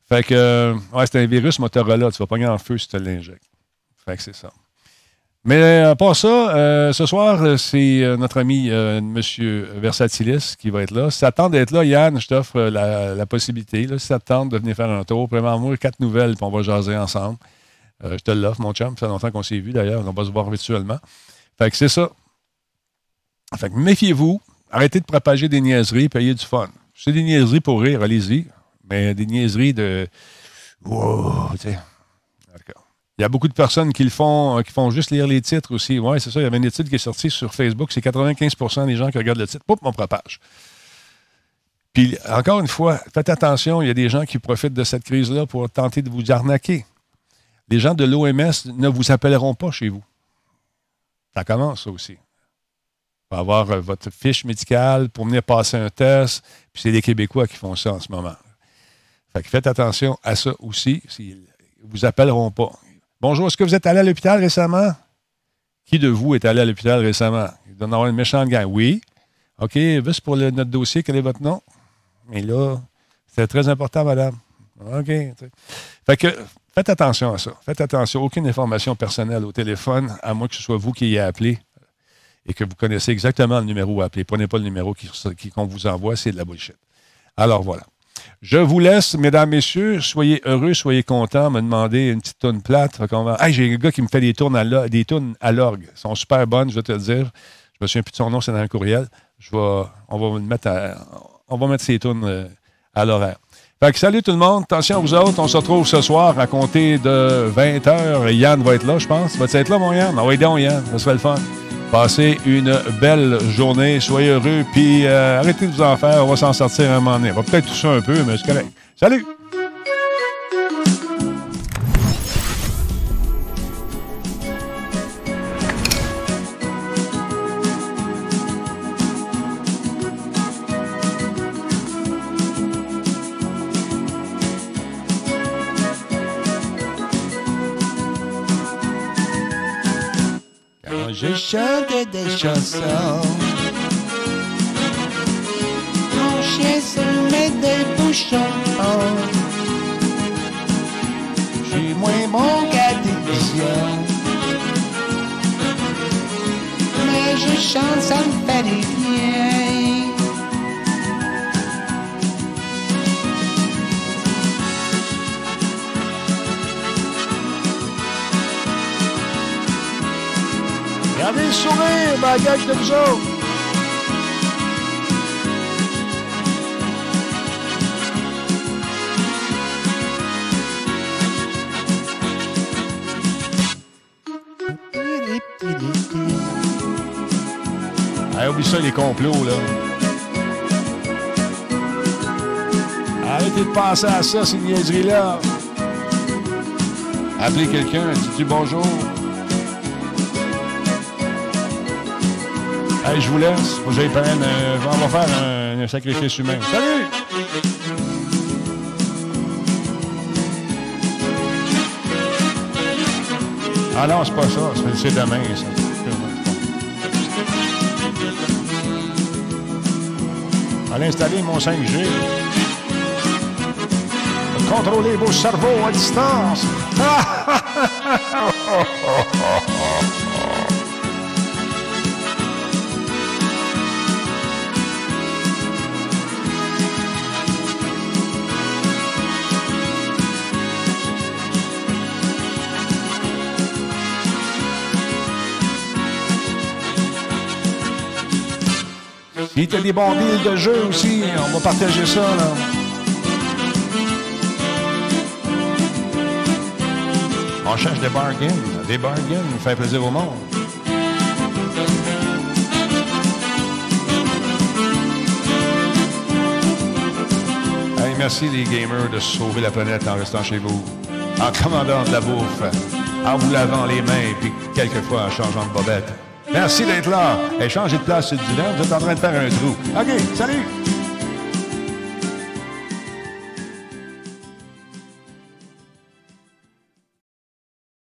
Fait que, ouais, c'est un virus Motorola. Tu vas pogner en feu si tu l'injectes. Fait que c'est ça. Mais à part ça, euh, ce soir, euh, c'est euh, notre ami M. Versatilis qui va être là. Si ça tente d'être là, Yann, je t'offre la, possibilité. Là, si ça tente de venir faire un tour, moi quatre nouvelles, puis on va jaser ensemble. je te l'offre, mon chum. Ça fait longtemps qu'on s'est vu d'ailleurs. On va se voir virtuellement. Fait que c'est ça. Fait que méfiez-vous. Arrêtez de propager des niaiseries, payez du fun. C'est des niaiseries pour rire, allez-y. Mais des niaiseries de. Il y a beaucoup de personnes qui le font, euh, qui font juste lire les titres aussi. Oui, c'est ça. Il y avait une étude qui est sortie sur Facebook. C'est 95% des gens qui regardent le titre. Poup, mon propage. Puis, encore une fois, faites attention. Il y a des gens qui profitent de cette crise-là pour tenter de vous arnaquer. Les gens de l'OMS ne vous appelleront pas chez vous. Ça commence, ça aussi. Va avoir euh, votre fiche médicale pour venir passer un test. Puis c'est les Québécois qui font ça en ce moment. Fait que faites attention à ça aussi. Ils ne vous appelleront pas. Bonjour, est-ce que vous êtes allé à l'hôpital récemment? Qui de vous est allé à l'hôpital récemment? Il doit y avoir une méchante gang. Oui. OK, juste pour notre dossier, quel est votre nom? Mais là, c'est très important, madame. OK. Fait que faites attention à ça. Faites attention. Aucune information personnelle au téléphone, à moins que ce soit vous qui ayez appelé et que vous connaissez exactement le numéro à appeler. Prenez pas le numéro qu'on vous envoie, c'est de la bullshit. Alors voilà. Je vous laisse, mesdames, messieurs. Soyez heureux, soyez contents. Me demander une petite tourne plate. j'ai un gars qui me fait des tournes à l'orgue. Elles sont super bonnes, je vais te le dire. Je me souviens plus de son nom, c'est dans le courriel. Je vais, on va mettre on va mettre ces tournes euh, à l'horaire. Fait que salut tout le monde. Attention à vous autres. On se retrouve ce soir à compter de 20h. Yann va être là, je pense. Va-tu être là, mon Yann? Ah oui, donc, Yann. Ça serait le fun. Passez une belle journée, soyez heureux, puis euh, arrêtez de vous en faire, on va s'en sortir un moment donné. On va peut-être toucher un peu, mais c'est correct. Salut! Je chante des chansons. Mon chien se met des bouchons. J'ai moins bon qu'addiction. Mais je chante, ça me fait bien. Le sourire, bagage de vous. Hey, oublie ça, les complots, là. Arrêtez de penser à ça, ces niaiseries-là. Appelez quelqu'un, dites-lui bonjour. Hey, je vous laisse. Que j'aille prendre. Euh, on va faire un, sacrifice humain. Salut! Ah non, c'est pas ça. C'est demain, ça. Allez installer mon 5G. Contrôler vos cerveaux à distance. Il y a des bons de jeu aussi. On va partager ça, là. On cherche des bargains. Des bargains, fait plaisir au monde. Hey, merci les gamers de sauver la planète en restant chez vous, en commandant de la bouffe, en vous lavant les mains, puis quelquefois en changeant de bobette. Merci d'être là. Et changez de place le divan. Vous êtes en train de faire un trou. OK, salut!